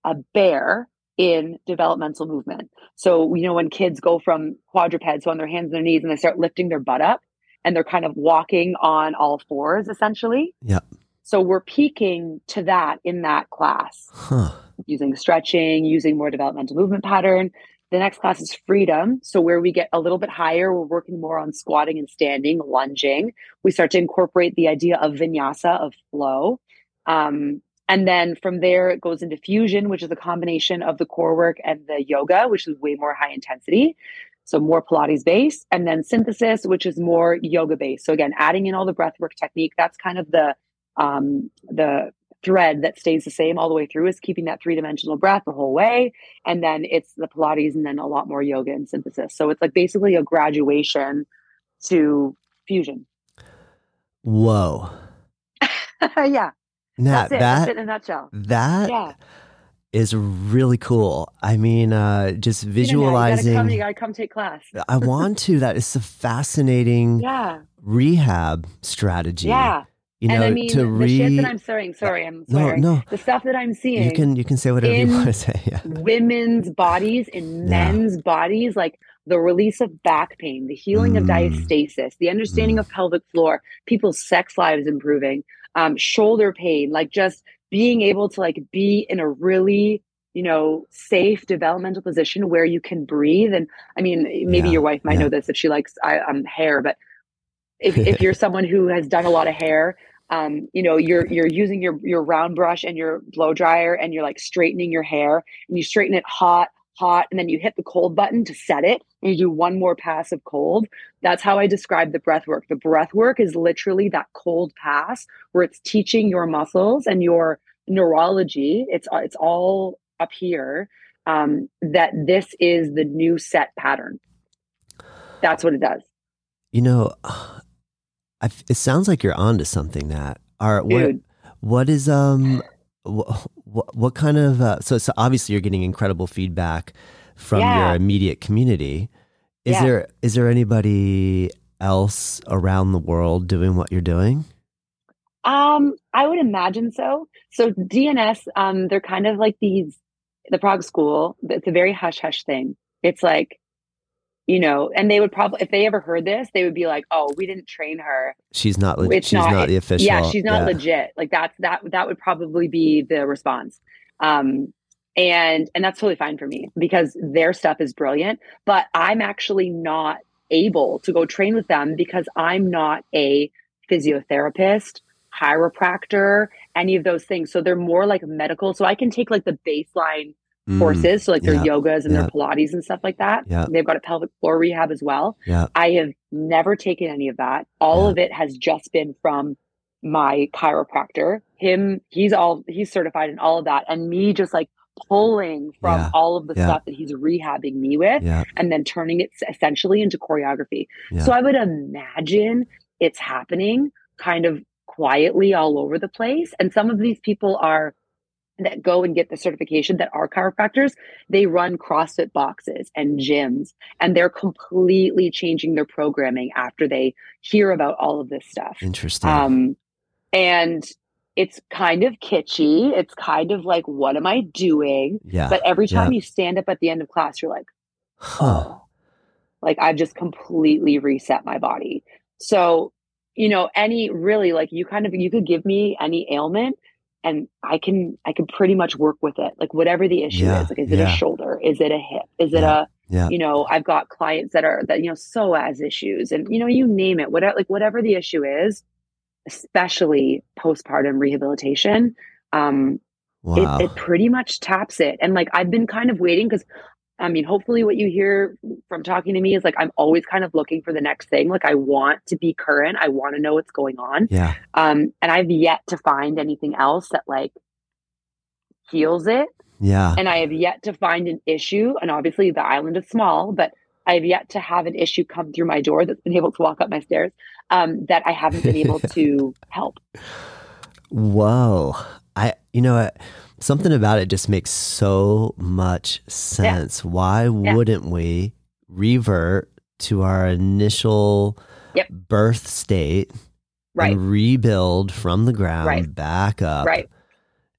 a bear in developmental movement. So, you know, when kids go from quadrupeds, so on their hands and their knees, and they start lifting their butt up and they're kind of walking on all fours essentially. Yeah. So we're peaking to that in that class huh. using stretching, using more developmental movement pattern. The next class is freedom. So, where we get a little bit higher, we're working more on squatting and standing, lunging. We start to incorporate the idea of vinyasa, of flow. Um, and then from there, it goes into fusion, which is a combination of the core work and the yoga, which is way more high intensity. So more Pilates base, and then synthesis, which is more yoga based. So again, adding in all the breath work technique. That's kind of the um, the thread that stays the same all the way through is keeping that three dimensional breath the whole way. And then it's the Pilates and then a lot more yoga and synthesis. So it's like basically a graduation to fusion. Whoa. yeah. Nat, that's it. that that's it in a nutshell. that Yeah. is really cool. I mean, uh, just You know, visualizing. You gotta, come, you gotta come take class. I want to. That is a fascinating Yeah. rehab strategy. Yeah. You know, and I mean, to the re. shit that I'm sorry, sorry, I'm no, sorry. no. The stuff that I'm seeing You can you can say whatever you want to say. Yeah. women's bodies, in Yeah. men's bodies, like the release of back pain, the healing of Mm. diastasis, the understanding Mm. of pelvic floor, people's sex lives improving, um, shoulder pain, like just being able to like be in a really you know safe developmental position where you can breathe and i mean maybe Yeah, your wife might yeah. know this if she likes I, um, hair but if, if you're someone who has done a lot of hair um, you know you're you're using your your round brush and your blow dryer and you're like straightening your hair and you straighten it hot hot and then you hit the cold button to set it and you do one more pass of cold. That's how i describe the breath work. The breath work is literally that cold pass where it's teaching your muscles and your neurology. It's it's all up here um, that this is the new set pattern. That's what it does. You know, I, it sounds like you're onto something. That are what what is um what what, what kind of uh, so so obviously you're getting incredible feedback from Yeah. your immediate community. Is Yeah. there is there anybody else around the world doing what you're doing? Um, I would imagine so. So DNS, um, they're kind of like these the Prague school. It's a very hush hush thing. It's like, you know, and they would probably if they ever heard this, they would be like, "Oh, we didn't train her. She's not. le- she's not- not, the official. yeah, she's not yeah. legit." Like that's that that would probably be the response. Um, and and that's totally fine for me because their stuff is brilliant. But I'm actually not able to go train with them because I'm not a physiotherapist, chiropractor, any of those things. So they're more like medical. So I can take like the baseline Mm, courses, so like their yeah, yogas and yeah. their Pilates and stuff like that. Yeah. They've got a pelvic floor rehab as well. Yeah. I have never taken any of that. All Yeah. of it has just been from my chiropractor. Him, he's all he's certified in all of that, and me just like pulling from all of the stuff that he's rehabbing me with, and then turning it essentially into choreography. So I would imagine it's happening kind of quietly all over the place. And some of these people are that go and get the certification that are chiropractors, they run CrossFit boxes and gyms, and they're completely changing their programming after they hear about all of this stuff. Interesting. Um, and it's kind of kitschy. It's kind of like, what am I doing? yeah. But every yeah. time you stand up at the end of class, you're like, huh. oh, like I've just completely reset my body. So, you know, any really like you kind of you could give me any ailment and I can I can pretty much work with it. Like whatever the issue Yeah, is. Like is it yeah. a shoulder? Is it a hip? Is it a yeah. you know, I've got clients that are that, you know, psoas issues and you know, you name it, whatever like whatever the issue is, especially postpartum rehabilitation. Um, Wow. it, it pretty much taps it. And like I've been kind of waiting because I mean, hopefully what you hear from talking to me is like I'm always kind of looking for the next thing. Like I want to be current. I want to know what's going on. yeah. Um, and I've yet to find anything else that like heals it. Yeah. And I have yet to find an issue. And obviously the island is small, but I have yet to have an issue come through my door that's been able to walk up my stairs um, that I haven't been able to help. Whoa. I you know what? Something about it just makes so much sense. Why wouldn't we revert to our initial Yep. birth state Right. and rebuild from the ground Right. back up Right.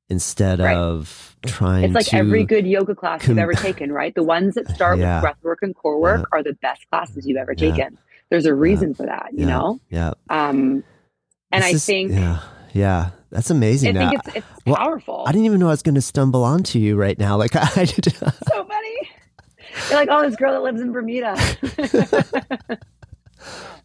instead Right. of trying It's like every good yoga class com- you've ever taken, right? The ones that start Yeah. with breath work and core work Yeah. are the best classes you've ever Yeah. taken. There's a reason for that, you Yeah. know? yeah. Um, and This I is- think, yeah. Yeah. That's amazing. I Now, think it's, it's well, powerful. I didn't even know I was going to stumble onto you right now. Like I did. so funny. You're like, oh, this girl that lives in Bermuda.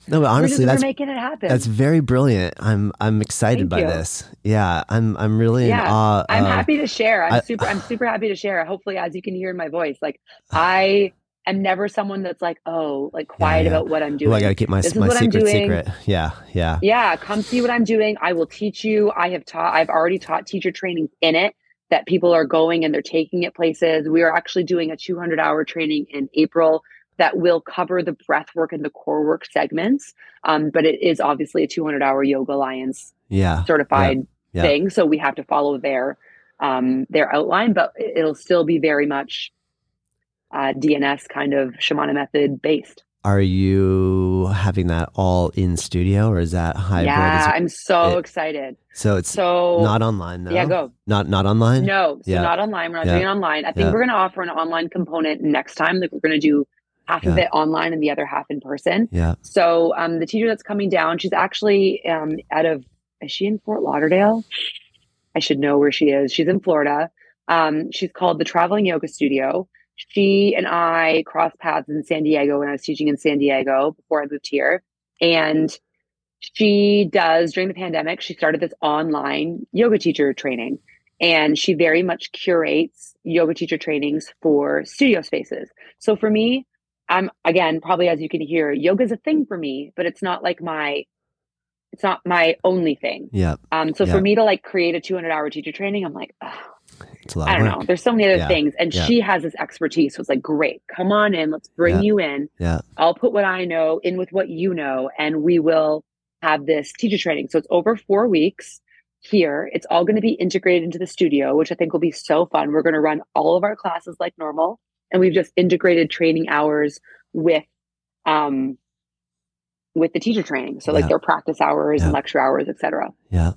no, but honestly, that's making it happen. That's very brilliant. I'm I'm excited Thank by you. this. Yeah, I'm I'm really yeah, in awe. I'm of- happy to share. I'm I- super. I'm super happy to share. Hopefully, as you can hear in my voice, like I am never someone that's like, oh, like quiet yeah. about what I'm doing. Oh, I gotta keep my This is my what I'm secret doing. secret. Yeah, yeah, yeah come see what i'm doing i will teach you i have taught i've already taught teacher training in it that people are going and they're taking it places we are actually doing a 200 hour training in april that will cover the breath work and the core work segments um, but it is obviously a 200 hour yoga alliance yeah. certified yeah. thing so we have to follow their um, their outline but it'll still be very much uh, dns kind of shamana method based Are you having that all in studio or is that hybrid? yeah it- i'm so it- excited so it's so not online though. yeah go Not not online. No, so Yeah. not online. We're not Yeah. doing it online. I think Yeah. we're going to offer an online component next time. Like we're going to do half of it online and the other half in person. Yeah. So um, the teacher that's coming down, she's actually um, out of, is she in Fort Lauderdale? I should know where she is. She's in Florida. Um, she's called the Traveling Yoga Studio. She and I crossed paths in San Diego when I was teaching in San Diego before I moved here. And she does during the pandemic, she started this online yoga teacher training. And she very much curates yoga teacher trainings for studio spaces. So for me, I'm again, probably as you can hear, yoga is a thing for me, but it's not like my it's not my only thing. Yeah. Um, so Yeah. for me to like create a 200 hour teacher training, I'm like, "Ugh, It's a lot I don't know. There's so many other Yeah. things. And Yeah. she has this expertise. So it's like, great, come on in. Let's bring Yeah. you in. Yeah. I'll put what I know in with what you know, and we will have this teacher training. So it's over four weeks here. It's all going to be integrated into the studio, which I think will be so fun. We're going to run all of our classes like normal. And we've just integrated training hours with um with the teacher training. So like their practice hours and lecture hours, etc. Yeah.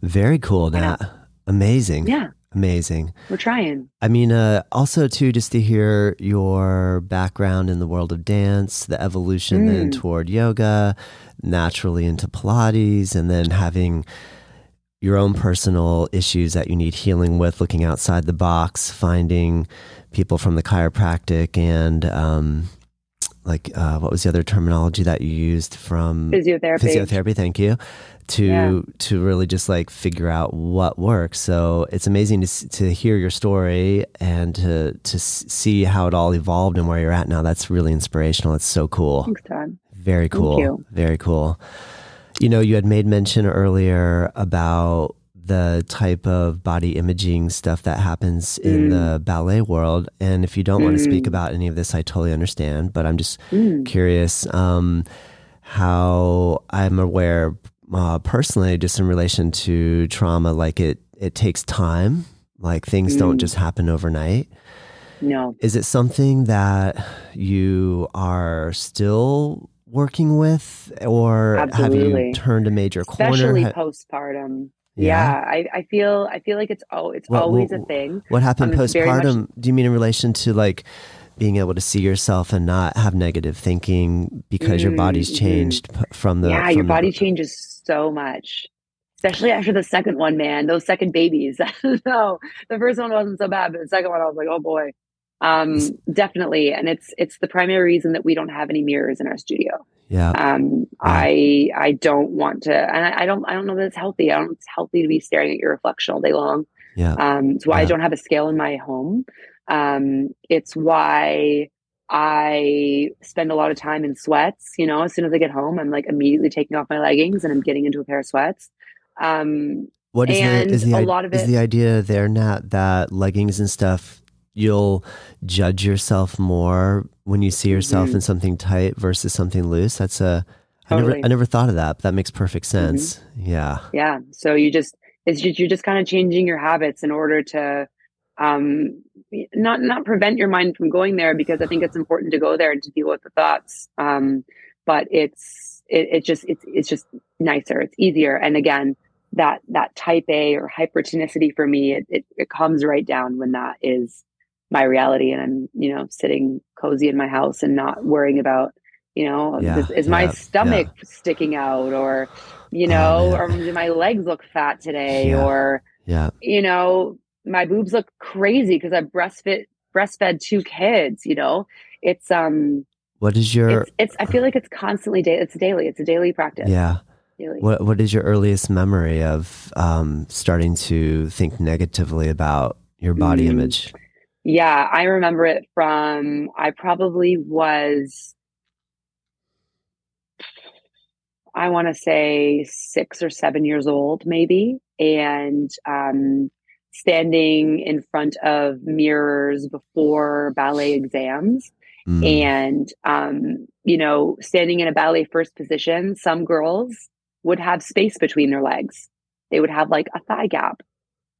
Very cool. Nat. Amazing. Yeah, Amazing. we're trying. I mean, uh, also too, just to hear your background in the world of dance, the evolution then Mm. toward yoga, naturally into Pilates, and then having your own personal issues that you need healing with, looking outside the box, finding people from the chiropractic and um, like uh, what was the other terminology that you used from Physiotherapy. physiotherapy thank you to Yeah. to really just like figure out what works so it's amazing to to hear your story and to to see how it all evolved and where you're at now that's really inspirational it's so cool Thanks, Todd. very Thank cool you. very cool you know you had made mention earlier about the type of body imaging stuff that happens in Mm. the ballet world and if you don't want to speak Mm. about any of this i totally understand but i'm just Mm. curious um, how I'm aware uh, personally, just in relation to trauma, like it it takes time. Like things don't Mm. just happen overnight. No. Is it something that you are still working with, or have you turned a major Especially corner? Ha- postpartum. Yeah, I, I feel I feel like it's oh it's What- always what- a thing. What happened Um, very much- postpartum? Do you mean in relation to like being able to see yourself and not have negative thinking because your body's Mhm. changed from the yeah, from your the- body changes so much. Especially after the second one, man. Those second babies. no, the first one wasn't so bad, but the second one I was like, oh boy. Um, definitely. And it's it's the primary reason that we don't have any mirrors in our studio. yeah Um, I I don't want to and I, I don't I don't know that it's healthy. I don't it's healthy to be staring at your reflection all day long. yeah Um, it's why I don't have a scale in my home. Um, it's why I spend a lot of time in sweats. You know, as soon as I get home, I'm like immediately taking off my leggings and I'm getting into a pair of sweats. Um, What is And the is the a lot of is it- the idea there, Nat, that leggings and stuff you'll judge yourself more when you see yourself Mhm. in something tight versus something loose? That's a I never Totally. I never thought of that, but that makes perfect Mm-hmm. sense. Yeah. yeah. So you just it's just you're just kind of changing your habits in order to um not not prevent your mind from going there because I think it's important to go there and to deal with the thoughts. Um, but it's it, it just it's it's just nicer. It's easier. And again, that that type A or hypertonicity for me, it, it it comes right down when that is my reality and I'm, you know, sitting cozy in my house and not worrying about, you know, Yeah, is, is my yeah, stomach sticking out or, you Oh, know, man. or do my legs look fat today Yeah. or, Yeah. you know, my boobs look crazy because I breastfed breastfed two kids, you know. It's um what is your it's, it's I feel like it's constantly day it's daily. It's a daily practice. Yeah. Daily. What what is your earliest memory of um starting to think negatively about your body mm. image? Yeah, I remember it from I probably was I want to say six or seven years old, maybe, and um, standing in front of mirrors before ballet exams. Mm. And, um, you know, standing in a ballet first position, some girls would have space between their legs. They would have like a thigh gap.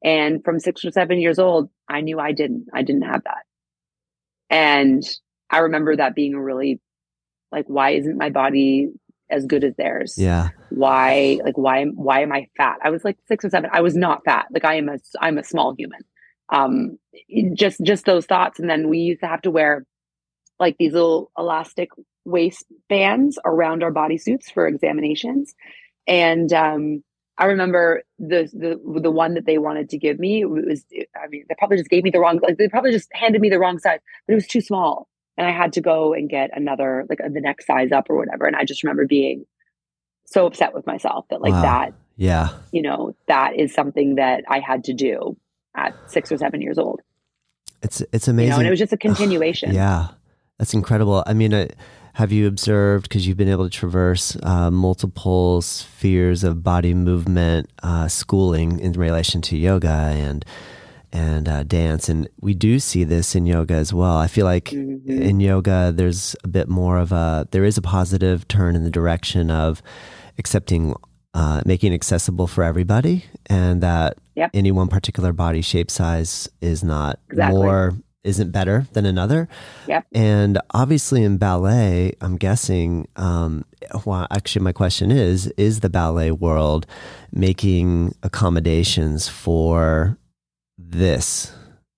And from six or seven years old, I knew I didn't. I didn't have that. And I remember that being a really like, why isn't my body as good as theirs. Yeah. Why like why why am I fat? I was like 6 or 7. I was not fat. Like I am a I'm a small human. Um just just those thoughts and then we used to have to wear like these little elastic waistbands around our bodysuits for examinations. And um I remember the the the one that they wanted to give me was I mean they probably just gave me the wrong like they probably just handed me the wrong size, but it was too small and I had to go and get another like the next size up or whatever. And I just remember being so upset with myself that like wow. that, yeah, you know, that is something that I had to do at six or seven years old. It's it's amazing, you know, and it was just a continuation. yeah, that's incredible. I mean, uh, have you observed because you've been able to traverse uh, multiple spheres of body movement uh, schooling in relation to yoga and and uh, dance. And we do see this in yoga as well. I feel like mm-hmm. in yoga, there's a bit more of a, there is a positive turn in the direction of accepting, uh, making accessible for everybody, and that yep. any one particular body shape size is not exactly. more, isn't better than another. Yep. And obviously in ballet, I'm guessing, um, well, actually, my question is, is the ballet world making accommodations for this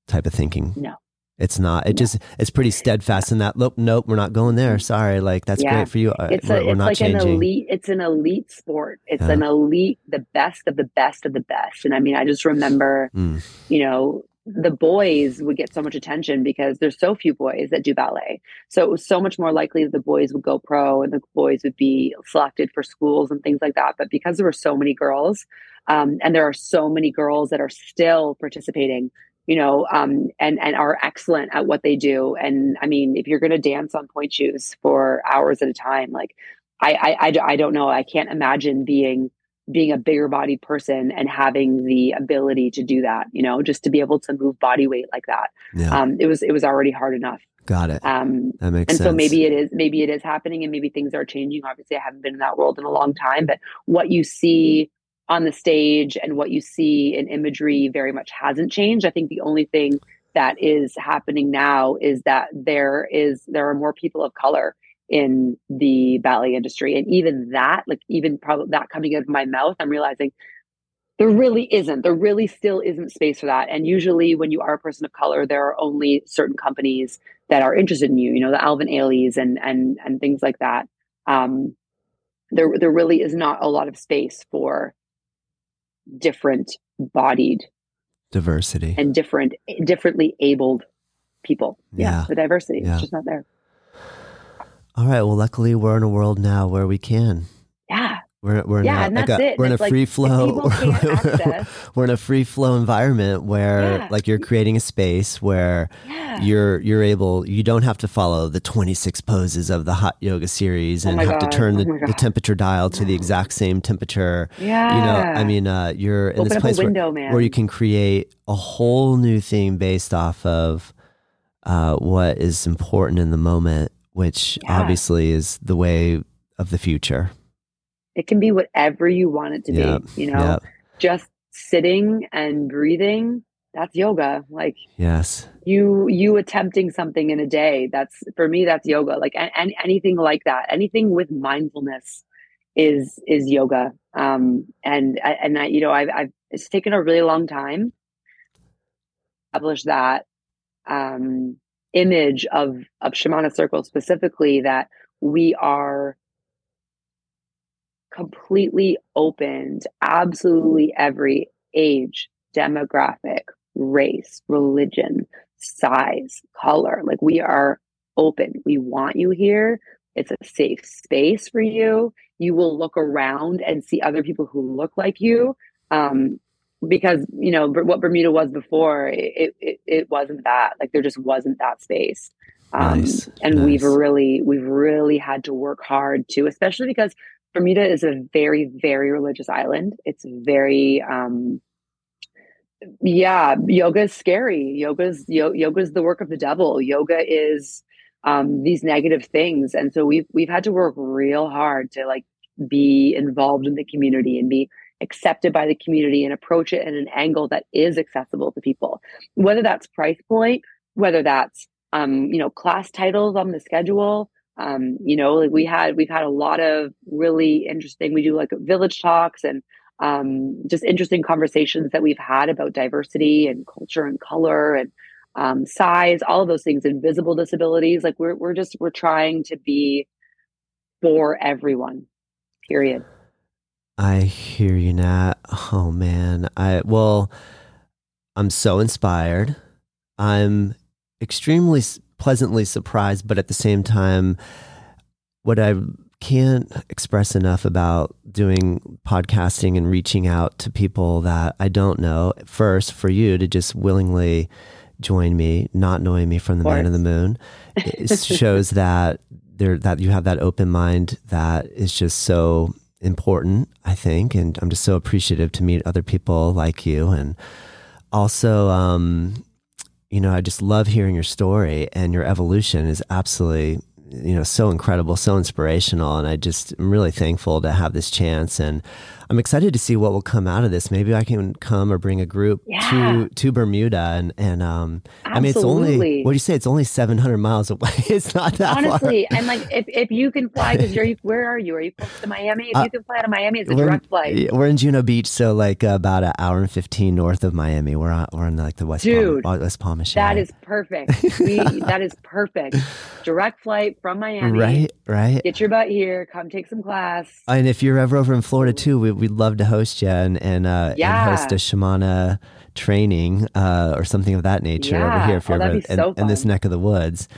type of thinking. No. It's not. It no. just it's pretty steadfast in that. Nope, nope, we're not going there. Sorry, like that's yeah. great for you. Uh, it's a, we're, it's like changing. an elite. It's an elite sport. It's yeah. an elite, the best of the best of the best. And I mean, I just remember, mm. you know, the boys would get so much attention because there's so few boys that do ballet. So it was so much more likely that the boys would go pro and the boys would be selected for schools and things like that. But because there were so many girls, um, and there are so many girls that are still participating you know um, and and are excellent at what they do and i mean if you're going to dance on pointe shoes for hours at a time like I, I i i don't know i can't imagine being being a bigger body person and having the ability to do that you know just to be able to move body weight like that yeah. um it was it was already hard enough got it um that makes and sense. so maybe it is maybe it is happening and maybe things are changing obviously i haven't been in that world in a long time but what you see on the stage and what you see in imagery very much hasn't changed. I think the only thing that is happening now is that there is there are more people of color in the ballet industry. And even that like even probably that coming out of my mouth i'm realizing there really isn't there really still isn't space for that. And usually when you are a person of color there are only certain companies that are interested in you you know the alvin ailey's and and and things like that. Um there there really is not a lot of space for different bodied diversity. and different differently abled people. Yeah, yeah the diversity yeah. is just not there all right well luckily we're in a world now where we can yeah we're, we're yeah, in a, like a, we're in a free flow. we're in a free flow environment where yeah. like you're creating a space where yeah. you're you're able you don't have to follow the 26 poses of the hot yoga series oh and oh have God. to turn oh the, the, temperature dial to the exact same temperature. Yeah. You know, I mean, uh, you're in Open this place window, where, where, you can create a whole new thing based off of uh, what is important in the moment, which obviously is the way of the future. It can be whatever you want it to yep. be, you know, yep. just sitting and breathing. That's yoga. Like, yes, you, you attempting something in a day. That's for me, that's yoga. Like, and, anything like that, anything with mindfulness is, is yoga. Um, and, and I, you know, I've, I've, it's taken a really long time publish that, um, image of, of Shamana Circle specifically that we are completely opened absolutely every age, demographic, race, religion, size, color. Like we are open. We want you here. It's a safe space for you. You will look around and see other people who look like you. Um, because you know what Bermuda was before, it, it it wasn't that. Like there just wasn't that space. Um, nice. And nice. we've really we've really had to work hard too, especially because Bermuda is a very very religious island. It's very um, yeah, yoga is scary. Yoga's yo, yoga is the work of the devil. Yoga is um, these negative things, and so we've we've had to work real hard to like be involved in the community and be accepted by the community and approach it in an angle that is accessible to people. Whether that's price point, whether that's um, you know class titles on the schedule. Um, you know, like we had we've had a lot of really interesting. We do like village talks and um, just interesting conversations that we've had about diversity and culture and color and um, size, all of those things, invisible disabilities. Like we're we're just we're trying to be for everyone. Period. I hear you, Nat. Oh man, I well, I'm so inspired. I'm extremely pleasantly surprised, but at the same time, what I can't express enough about doing podcasting and reaching out to people that I don't know. First, for you to just willingly join me, not knowing me from the man of the moon, it shows that there that you have that open mind that is just so important, I think, and I'm just so appreciative to meet other people like you. And also um, you know, I just love hearing your story and your evolution is absolutely you know so incredible so inspirational. And i just am really thankful to have this chance. And i'm excited to see what will come out of this maybe i can come or bring a group yeah. to to bermuda and and um Absolutely. i mean it's only what do you say it's only 700 miles away it's not that honestly far. and like if, if you can fly because you're where are you are you close to miami if uh, you can fly to miami it's a direct flight we're in juno beach so like about an hour and 15 north of miami we're on we're in like the west Dude, palm, west palm that is perfect we, that is perfect direct flight from Miami. Right, right. Get your butt here. Come take some class. And if you're ever over in Florida too, we, would love to host you and and, uh, yeah. and host a Shamana training uh, or something of that nature yeah. over here if you're oh, in, so in, this neck of the woods.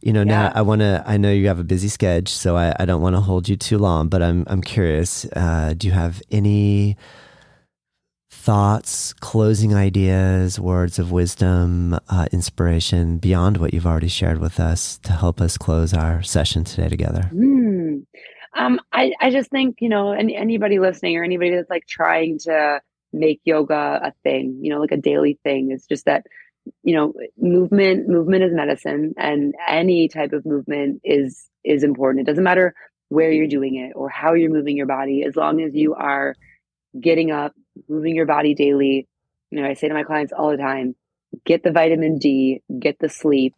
You know, yeah. now I want to. I know you have a busy schedule, so I, I don't want to hold you too long. But I'm I'm curious. Uh, do you have any thoughts, closing ideas, words of wisdom, uh, inspiration beyond what you've already shared with us to help us close our session today together? Mm. Um, I, I just think, you know, any, anybody listening or anybody that's like trying to make yoga a thing, you know, like a daily thing, it's just that, you know, movement, movement is medicine and any type of movement is, is important. It doesn't matter where you're doing it or how you're moving your body, as long as you are getting up, moving your body daily. You know, I say to my clients all the time, get the vitamin D, get the sleep,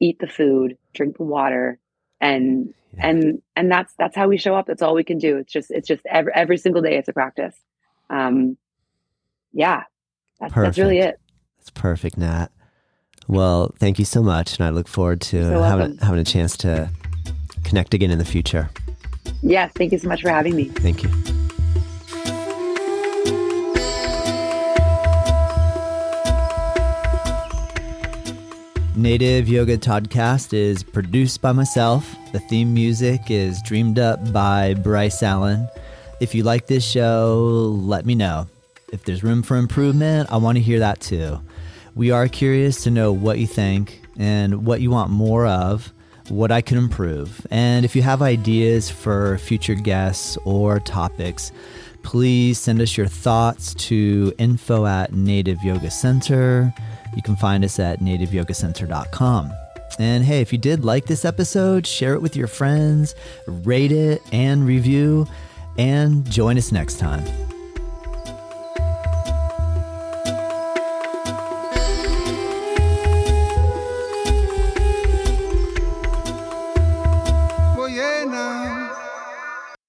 eat the food, drink the water, and yeah. and and that's that's how we show up. That's all we can do. It's just it's just every every single day it's a practice. Um yeah. That's, that's really it. That's perfect, Nat. Well, thank you so much, and I look forward to so having having a chance to connect again in the future. Yes, thank you so much for having me. Thank you. Native Yoga Toddcast is produced by myself. The theme music is dreamed up by Bryce Allen. If you like this show, let me know. If there's room for improvement, I want to hear that too. We are curious to know what you think and what you want more of, what I can improve. And if you have ideas for future guests or topics, please send us your thoughts to info at Native Yoga Center. You can find us at nativeyogacenter.com. And hey, if you did like this episode, share it with your friends, rate it and review, and join us next time.